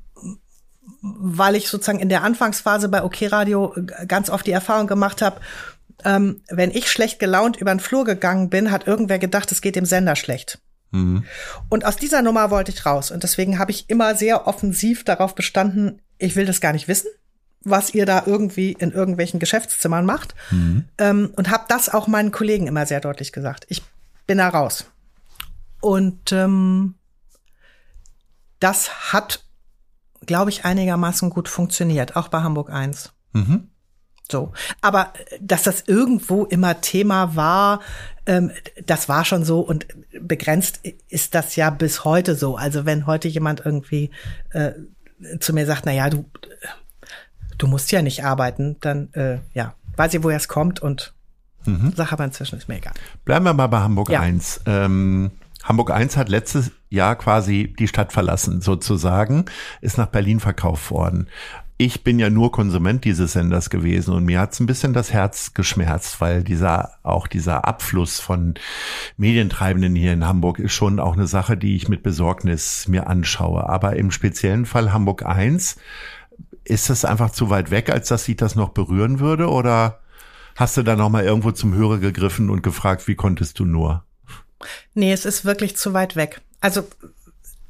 weil ich sozusagen in der Anfangsphase bei OK Radio ganz oft die Erfahrung gemacht habe, ähm, wenn ich schlecht gelaunt über den Flur gegangen bin, hat irgendwer gedacht, es geht dem Sender schlecht. Mhm. Und aus dieser Nummer wollte ich raus. Und deswegen habe ich immer sehr offensiv darauf bestanden, ich will das gar nicht wissen, was ihr da irgendwie in irgendwelchen Geschäftszimmern macht. Mhm. Ähm, und habe das auch meinen Kollegen immer sehr deutlich gesagt. Ich bin da raus. Und ähm, das hat, glaube ich, einigermaßen gut funktioniert, auch bei Hamburg 1. Mhm. So. Aber äh, dass das irgendwo immer Thema war, ähm, das war schon so und begrenzt ist das ja bis heute so. Also wenn heute jemand irgendwie äh, zu mir sagt, na ja, du, du musst ja nicht arbeiten, dann äh, ja, weiß ich, woher es kommt und mhm. Sache aber inzwischen ist mir egal. Bleiben wir mal bei Hamburg ja. 1. Ähm, Hamburg 1 hat letztes Jahr quasi die Stadt verlassen, sozusagen, ist nach Berlin verkauft worden ich bin ja nur Konsument dieses Senders gewesen und mir hat's ein bisschen das Herz geschmerzt, weil dieser, auch dieser Abfluss von Medientreibenden hier in Hamburg ist schon auch eine Sache, die ich mit Besorgnis mir anschaue. Aber im speziellen Fall Hamburg 1, ist das einfach zu weit weg, als dass sich das noch berühren würde oder hast du da nochmal irgendwo zum Hörer gegriffen und gefragt, wie konntest du nur? Nee, es ist wirklich zu weit weg. Also,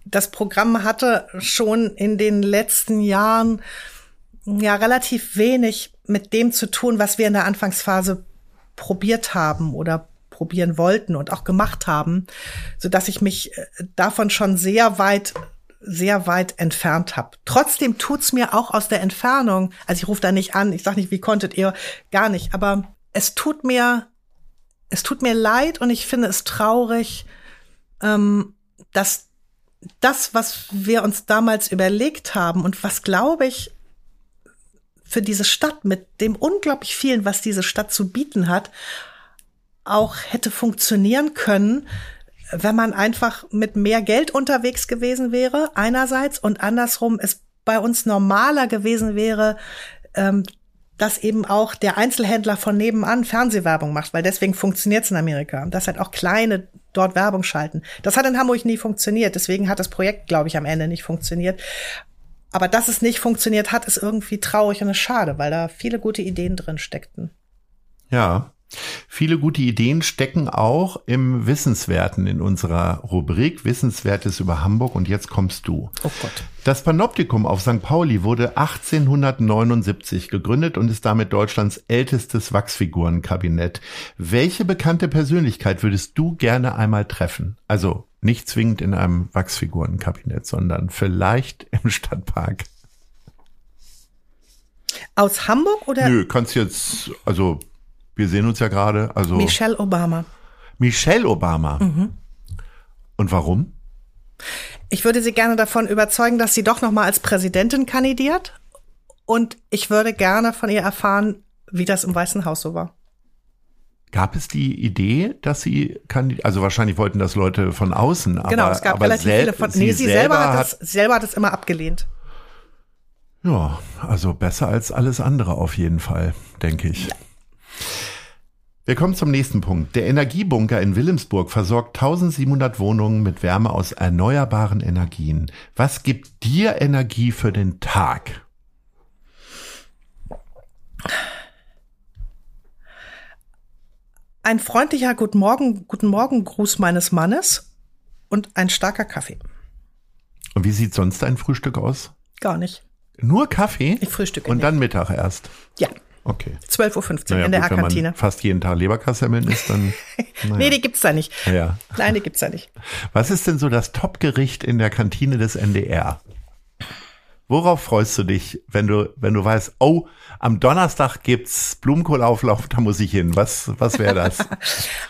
das Programm hatte schon in den letzten Jahren ja relativ wenig mit dem zu tun, was wir in der Anfangsphase probiert haben oder probieren wollten und auch gemacht haben, so dass ich mich äh, davon schon sehr weit sehr weit entfernt habe. Trotzdem tut's mir auch aus der Entfernung, also ich rufe da nicht an, ich sag nicht, wie konntet ihr, gar nicht, aber es tut mir, es tut mir leid und ich finde es traurig, ähm, dass das, was wir uns damals überlegt haben und was, glaube ich, für diese Stadt mit dem unglaublich vielen, was diese Stadt zu bieten hat, auch hätte funktionieren können, wenn man einfach mit mehr Geld unterwegs gewesen wäre, einerseits, und andersrum es bei uns normaler gewesen wäre, ähm, dass eben auch der Einzelhändler von nebenan Fernsehwerbung macht, weil deswegen funktioniert es in Amerika. Dass halt auch kleine dort Werbung schalten. Das hat in Hamburg nie funktioniert. Deswegen hat das Projekt, glaube ich, am Ende nicht funktioniert. Aber dass es nicht funktioniert hat, ist irgendwie traurig und ist schade, weil da viele gute Ideen drin steckten. Ja. Viele gute Ideen stecken auch im Wissenswerten in unserer Rubrik Wissenswertes über Hamburg und jetzt kommst du. Oh Gott. Das Panoptikum auf St. Pauli wurde 1879 gegründet und ist damit Deutschlands ältestes Wachsfigurenkabinett. Welche bekannte Persönlichkeit würdest du gerne einmal treffen? Also nicht zwingend in einem Wachsfigurenkabinett, sondern vielleicht im Stadtpark. Aus Hamburg oder? Nö, kannst jetzt, also wir sehen uns ja gerade. Also Michelle Obama. Michelle Obama. Mhm. Und warum? Ich würde sie gerne davon überzeugen, dass sie doch noch mal als Präsidentin kandidiert. Und ich würde gerne von ihr erfahren, wie das im Weißen Haus so war. Gab es die Idee, dass sie kandidiert? Also wahrscheinlich wollten das Leute von außen. Aber, genau, es gab aber relativ viele von. Nee, sie selber, selber hat, das, selber hat es immer abgelehnt. Ja, also besser als alles andere auf jeden Fall, denke ich. Wir kommen zum nächsten Punkt. Der Energiebunker in Wilhelmsburg versorgt 1700 Wohnungen mit Wärme aus erneuerbaren Energien. Was gibt dir Energie für den Tag? Ein freundlicher Guten Morgen, Guten Morgen Gruß meines Mannes und ein starker Kaffee. Und wie sieht sonst dein Frühstück aus? Gar nicht. Nur Kaffee? Ich frühstücke Und nicht. dann Mittag erst. Ja, Okay. 12.15 Uhr Naja, in der man fast jeden Tag Leberkassemmeln isst, dann. Naja. Nee, die gibt's da nicht. ja. Nein, die gibt's da nicht. Was ist denn so das Topgericht in der Kantine des NDR? Worauf freust du dich, wenn du, wenn du weißt, oh, am Donnerstag gibt's Blumenkohlauflauf, da muss ich hin. Was, was wäre das?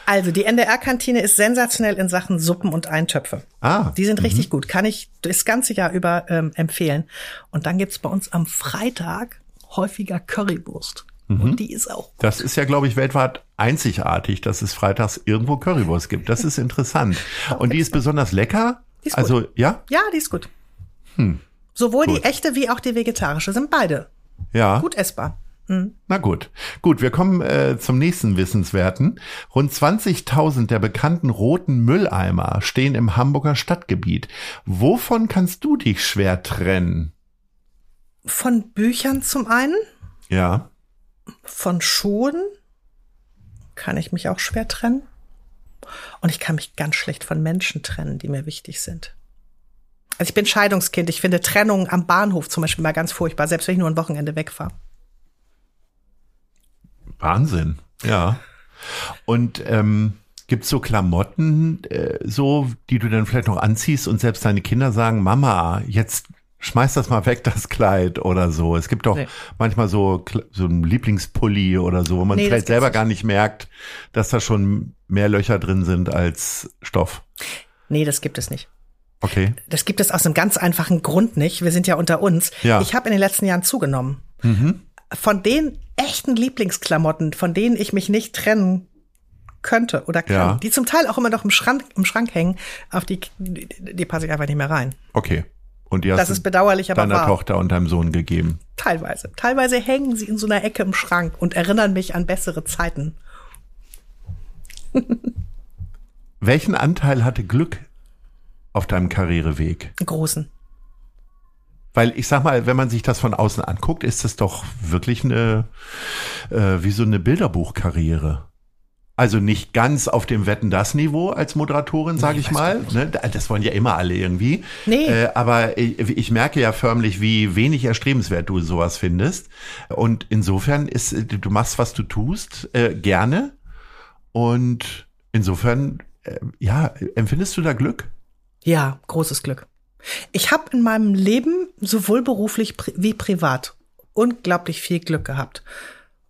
Also, die NDR-Kantine ist sensationell in Sachen Suppen und Eintöpfe. Ah, Die sind richtig gut. Kann ich das ganze Jahr über ähm, empfehlen. Und dann gibt's bei uns am Freitag häufiger Currywurst. Mhm. Und die ist auch. das ist ja, glaube ich, weltweit einzigartig, dass es freitags irgendwo Currywurst gibt. Das ist interessant. Und die ist besonders lecker. Die ist gut. also, ja? Ja, die ist gut. Sowohl Gut. die echte wie auch die vegetarische sind beide Ja. gut essbar. Na gut. Gut, wir kommen äh, zum nächsten Wissenswerten. Rund 20.000 der bekannten roten Mülleimer stehen im Hamburger Stadtgebiet. Wovon kannst du dich schwer trennen? Von Büchern zum einen, Ja. von Schuhen kann ich mich auch schwer trennen. Und ich kann mich ganz schlecht von Menschen trennen, die mir wichtig sind. Also ich bin Scheidungskind. Ich finde Trennung am Bahnhof zum Beispiel mal ganz furchtbar, selbst wenn ich nur ein Wochenende wegfahre. Wahnsinn. Ja. Und ähm, gibt's so Klamotten, äh, so, die du dann vielleicht noch anziehst und selbst deine Kinder sagen, Mama, jetzt schmeiß das mal weg, das Kleid oder so. Es gibt doch Nee. manchmal so, so ein Lieblingspulli oder so, wo man Nee, vielleicht selber nicht. gar nicht merkt, dass da schon mehr Löcher drin sind als Stoff. Nee, das gibt es nicht. Okay. Das gibt es aus einem ganz einfachen Grund nicht. Wir sind ja unter uns. Ja. Mhm. Ich habe in den letzten Jahren zugenommen. Von den echten Lieblingsklamotten, von denen ich mich nicht trennen könnte oder kann, Ja. die zum Teil auch immer noch im Schrank, im Schrank hängen, auf die, die, die passe ich einfach nicht mehr rein. Okay. Und die hast Das ist bedauerlich, aber deiner wahr. Tochter und deinem Sohn gegeben. Teilweise. Teilweise hängen sie in so einer Ecke im Schrank und erinnern mich an bessere Zeiten. Welchen Anteil hatte Glück auf deinem Karriereweg? Großen. Weil ich sag mal, wenn man sich das von außen anguckt, ist das doch wirklich eine, äh, wie so eine Bilderbuchkarriere. Also nicht ganz auf dem Wetten das Niveau als Moderatorin, sage ich mal. Ne? Das wollen ja immer alle irgendwie. Nee. Äh, aber ich, ich merke ja förmlich, wie wenig erstrebenswert du sowas findest. Und insofern ist, du machst, was du tust, äh, gerne. Und insofern, äh, ja, empfindest du da Glück? Ja, großes Glück. Ich habe in meinem Leben sowohl beruflich wie privat unglaublich viel Glück gehabt.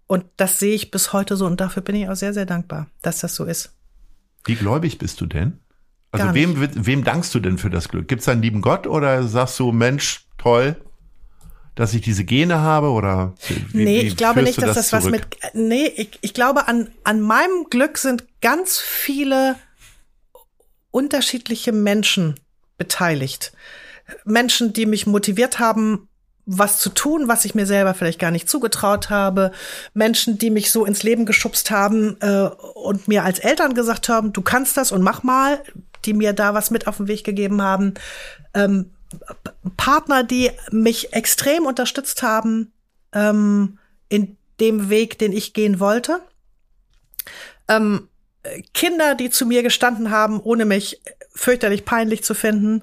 Und das sehe ich bis heute so und dafür bin ich auch sehr, sehr dankbar, dass das so ist. Wie gläubig bist du denn? Also wem, wem dankst du denn für das Glück? Gibt's da einen lieben Gott oder sagst du, Mensch, toll, dass ich diese Gene habe oder wie, nee, ich glaube nicht, dass das, was zurück? mit. Nee, ich, ich glaube, an, an meinem Glück sind ganz viele unterschiedliche Menschen beteiligt. Menschen, die mich motiviert haben, was zu tun, was ich mir selber vielleicht gar nicht zugetraut habe. Menschen, die mich so ins Leben geschubst haben äh, und mir als Eltern gesagt haben, du kannst das und mach mal, die mir da was mit auf den Weg gegeben haben. Ähm, Partner, die mich extrem unterstützt haben ähm, in dem Weg, den ich gehen wollte. Ähm, äh, Kinder, die zu mir gestanden haben, ohne mich fürchterlich peinlich zu finden,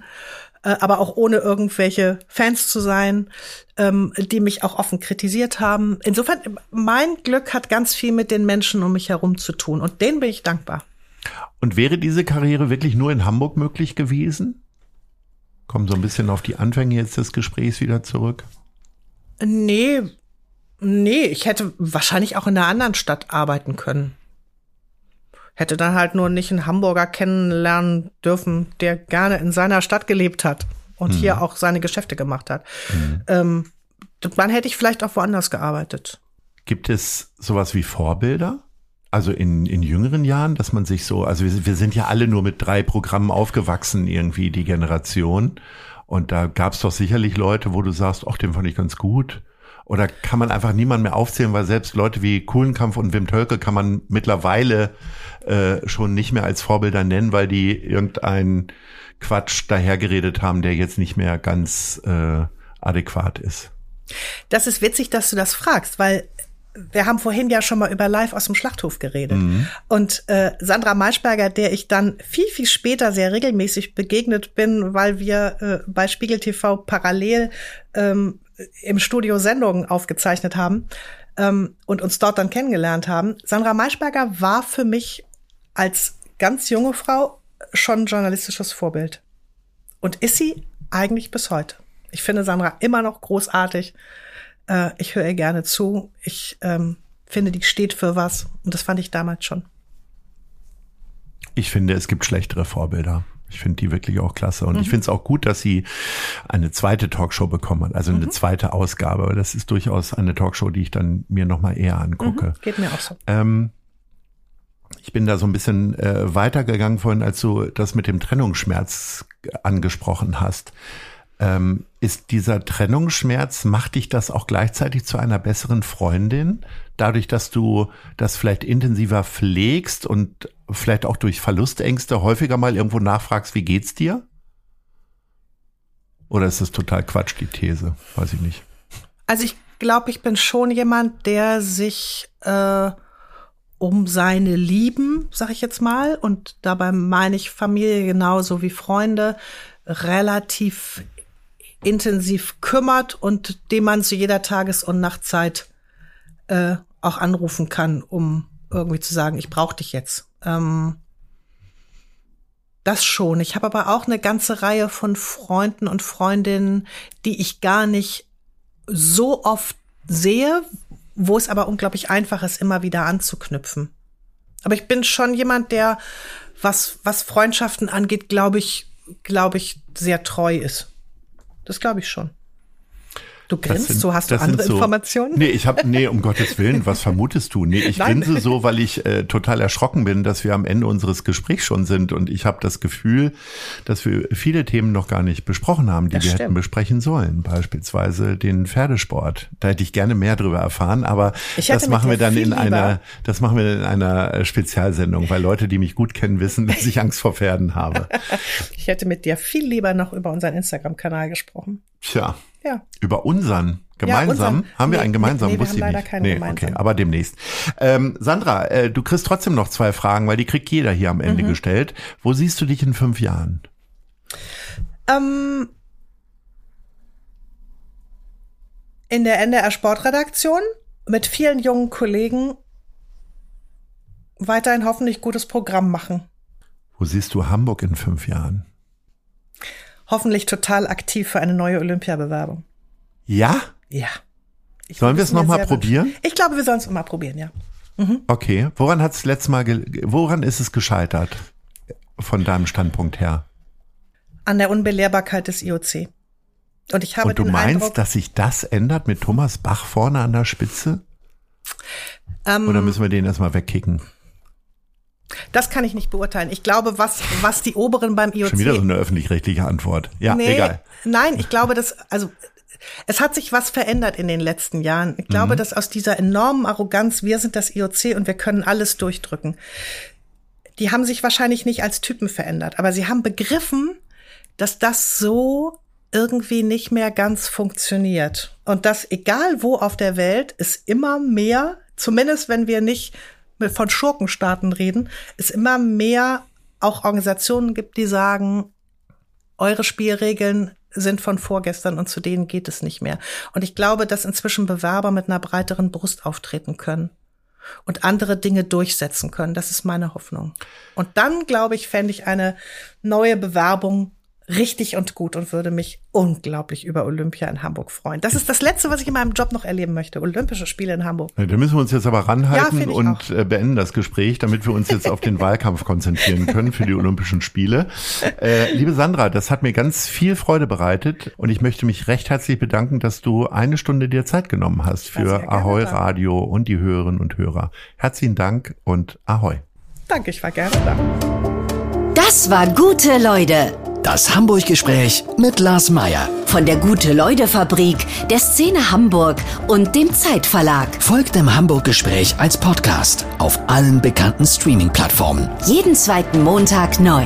äh, aber auch ohne irgendwelche Fans zu sein, ähm, die mich auch offen kritisiert haben. Insofern, mein Glück hat ganz viel mit den Menschen um mich herum zu tun und denen bin ich dankbar. Und wäre diese Karriere wirklich nur in Hamburg möglich gewesen? Kommen so ein bisschen auf die Anfänge jetzt des Gesprächs wieder zurück. Nee, nee, ich hätte wahrscheinlich auch in einer anderen Stadt arbeiten können. Hätte dann halt nur nicht einen Hamburger kennenlernen dürfen, der gerne in seiner Stadt gelebt hat und mhm. hier auch seine Geschäfte gemacht hat. Mhm. Ähm, dann hätte ich vielleicht auch woanders gearbeitet. Gibt es sowas wie Vorbilder? Also in, in jüngeren Jahren, dass man sich so, also wir, wir sind ja alle nur mit drei Programmen aufgewachsen, irgendwie die Generation. Und da gab es doch sicherlich Leute, wo du sagst, ach, den fand ich ganz gut. Oder kann man einfach niemand mehr aufzählen, weil selbst Leute wie Kuhlenkampf und Wim Tölke kann man mittlerweile äh, schon nicht mehr als Vorbilder nennen, weil die irgendein Quatsch dahergeredet haben, der jetzt nicht mehr ganz äh, adäquat ist. Das ist witzig, dass du das fragst, weil wir haben vorhin ja schon mal über Live aus dem Schlachthof geredet. Mhm. Und äh, Sandra Maischberger, der ich dann viel, viel später sehr regelmäßig begegnet bin, weil wir äh, bei Spiegel TV parallel ähm, im Studio Sendungen aufgezeichnet haben ähm, und uns dort dann kennengelernt haben. Sandra Maischberger war für mich als ganz junge Frau schon journalistisches Vorbild. Und ist sie eigentlich bis heute. Ich finde Sandra immer noch großartig. Äh, ich höre ihr gerne zu. Ich ähm, finde, die steht für was. Und das fand ich damals schon. Ich finde, es gibt schlechtere Vorbilder. Ich finde die wirklich auch klasse. Und mhm. ich finde es auch gut, dass sie eine zweite Talkshow bekommen hat, also eine mhm. zweite Ausgabe. Aber das ist durchaus eine Talkshow, die ich dann mir nochmal eher angucke. Mhm. Geht mir auch so. Ähm, ich bin da so ein bisschen äh, weitergegangen vorhin, als du das mit dem Trennungsschmerz angesprochen hast. Ähm, ist dieser Trennungsschmerz, macht dich das auch gleichzeitig zu einer besseren Freundin? Dadurch, dass du das vielleicht intensiver pflegst und vielleicht auch durch Verlustängste häufiger mal irgendwo nachfragst, wie geht's dir? Oder ist das total Quatsch, die These? Weiß ich nicht. Also ich glaube, ich bin schon jemand, der sich äh, um seine Lieben, sag ich jetzt mal, und dabei meine ich Familie genauso wie Freunde, relativ intensiv kümmert und dem man zu jeder Tages- und Nachtzeit äh, auch anrufen kann, um irgendwie zu sagen, ich brauche dich jetzt. Ähm, das schon. Ich habe aber auch eine ganze Reihe von Freunden und Freundinnen, die ich gar nicht so oft sehe, wo es aber unglaublich einfach ist, immer wieder anzuknüpfen. Aber ich bin schon jemand, der, was, was Freundschaften angeht, glaube ich, glaube ich, sehr treu ist. Das glaube ich schon. Du grinst, sind, so hast du andere so, Informationen? Nee, ich habe nee, um Gottes Willen, was vermutest du? Nee, ich Nein. grinse so, weil ich äh, total erschrocken bin, dass wir am Ende unseres Gesprächs schon sind und ich habe das Gefühl, dass wir viele Themen noch gar nicht besprochen haben, die das wir stimmt. hätten besprechen sollen, beispielsweise den Pferdesport. Da hätte ich gerne mehr drüber erfahren, aber das machen wir dann in lieber. einer das machen wir in einer äh, Spezialsendung, weil Leute, die mich gut kennen, wissen, dass ich Angst vor Pferden habe. ich hätte mit dir viel lieber noch über unseren Instagram Kanal gesprochen. Tja. Ja. Über unseren gemeinsam? Ja, unseren, haben wir nee, einen gemeinsamen? Nee, wir haben leider keinen nee, gemeinsamen. Okay, aber demnächst. Ähm, Sandra, äh, du kriegst trotzdem noch zwei Fragen, weil die kriegt jeder hier am Ende mhm. gestellt. Wo siehst du dich in fünf Jahren? Ähm, in der NDR Sportredaktion mit vielen jungen Kollegen weiterhin hoffentlich gutes Programm machen. Wo siehst du Hamburg in fünf Jahren? Hoffentlich total aktiv für eine neue Olympiabewerbung. Ja? Ja. Ich sollen wir es nochmal probieren? Ich glaube, wir sollen es nochmal probieren, ja. Mhm. Okay. Woran hat es letztes Mal, woran ist es gescheitert? Von deinem Standpunkt her? An der Unbelehrbarkeit des IOC. Und ich habe Und du meinst, Eindruck, dass sich das ändert mit Thomas Bach vorne an der Spitze? Ähm, Oder müssen wir den erstmal wegkicken? Das kann ich nicht beurteilen. Ich glaube, was, was die Oberen beim IOC. Schon wieder so eine öffentlich-rechtliche Antwort. Ja, nee, egal. Nein, ich glaube, dass, also, es hat sich was verändert in den letzten Jahren. Ich glaube, mhm. dass aus dieser enormen Arroganz, wir sind das IOC und wir können alles durchdrücken. Die haben sich wahrscheinlich nicht als Typen verändert, aber sie haben begriffen, dass das so irgendwie nicht mehr ganz funktioniert. Und dass egal wo auf der Welt es immer mehr, zumindest wenn wir nicht von Schurkenstaaten reden, es immer mehr auch Organisationen gibt, die sagen, eure Spielregeln sind von vorgestern und zu denen geht es nicht mehr. Und ich glaube, dass inzwischen Bewerber mit einer breiteren Brust auftreten können und andere Dinge durchsetzen können. Das ist meine Hoffnung. Und dann, glaube ich, fände ich eine neue Bewerbung richtig und gut und würde mich unglaublich über Olympia in Hamburg freuen. Das ist das Letzte, was ich in meinem Job noch erleben möchte. Olympische Spiele in Hamburg. Da müssen wir uns jetzt aber ranhalten Ja, und ich äh, beenden das Gespräch, damit wir uns jetzt auf den Wahlkampf konzentrieren können für die Olympischen Spiele. Äh, liebe Sandra, das hat mir ganz viel Freude bereitet und ich möchte mich recht herzlich bedanken, dass du eine Stunde dir Zeit genommen hast für Ahoi da. Radio und die Hörerinnen und Hörer. Herzlichen Dank und Ahoi. Danke, ich war gerne da. Das war gute Leute. Das Hamburg-Gespräch mit Lars Meier. Von der Gute-Leute-Fabrik, der Szene Hamburg und dem Zeitverlag. Folgt dem Hamburg-Gespräch als Podcast auf allen bekannten Streaming-Plattformen. Jeden zweiten Montag neu.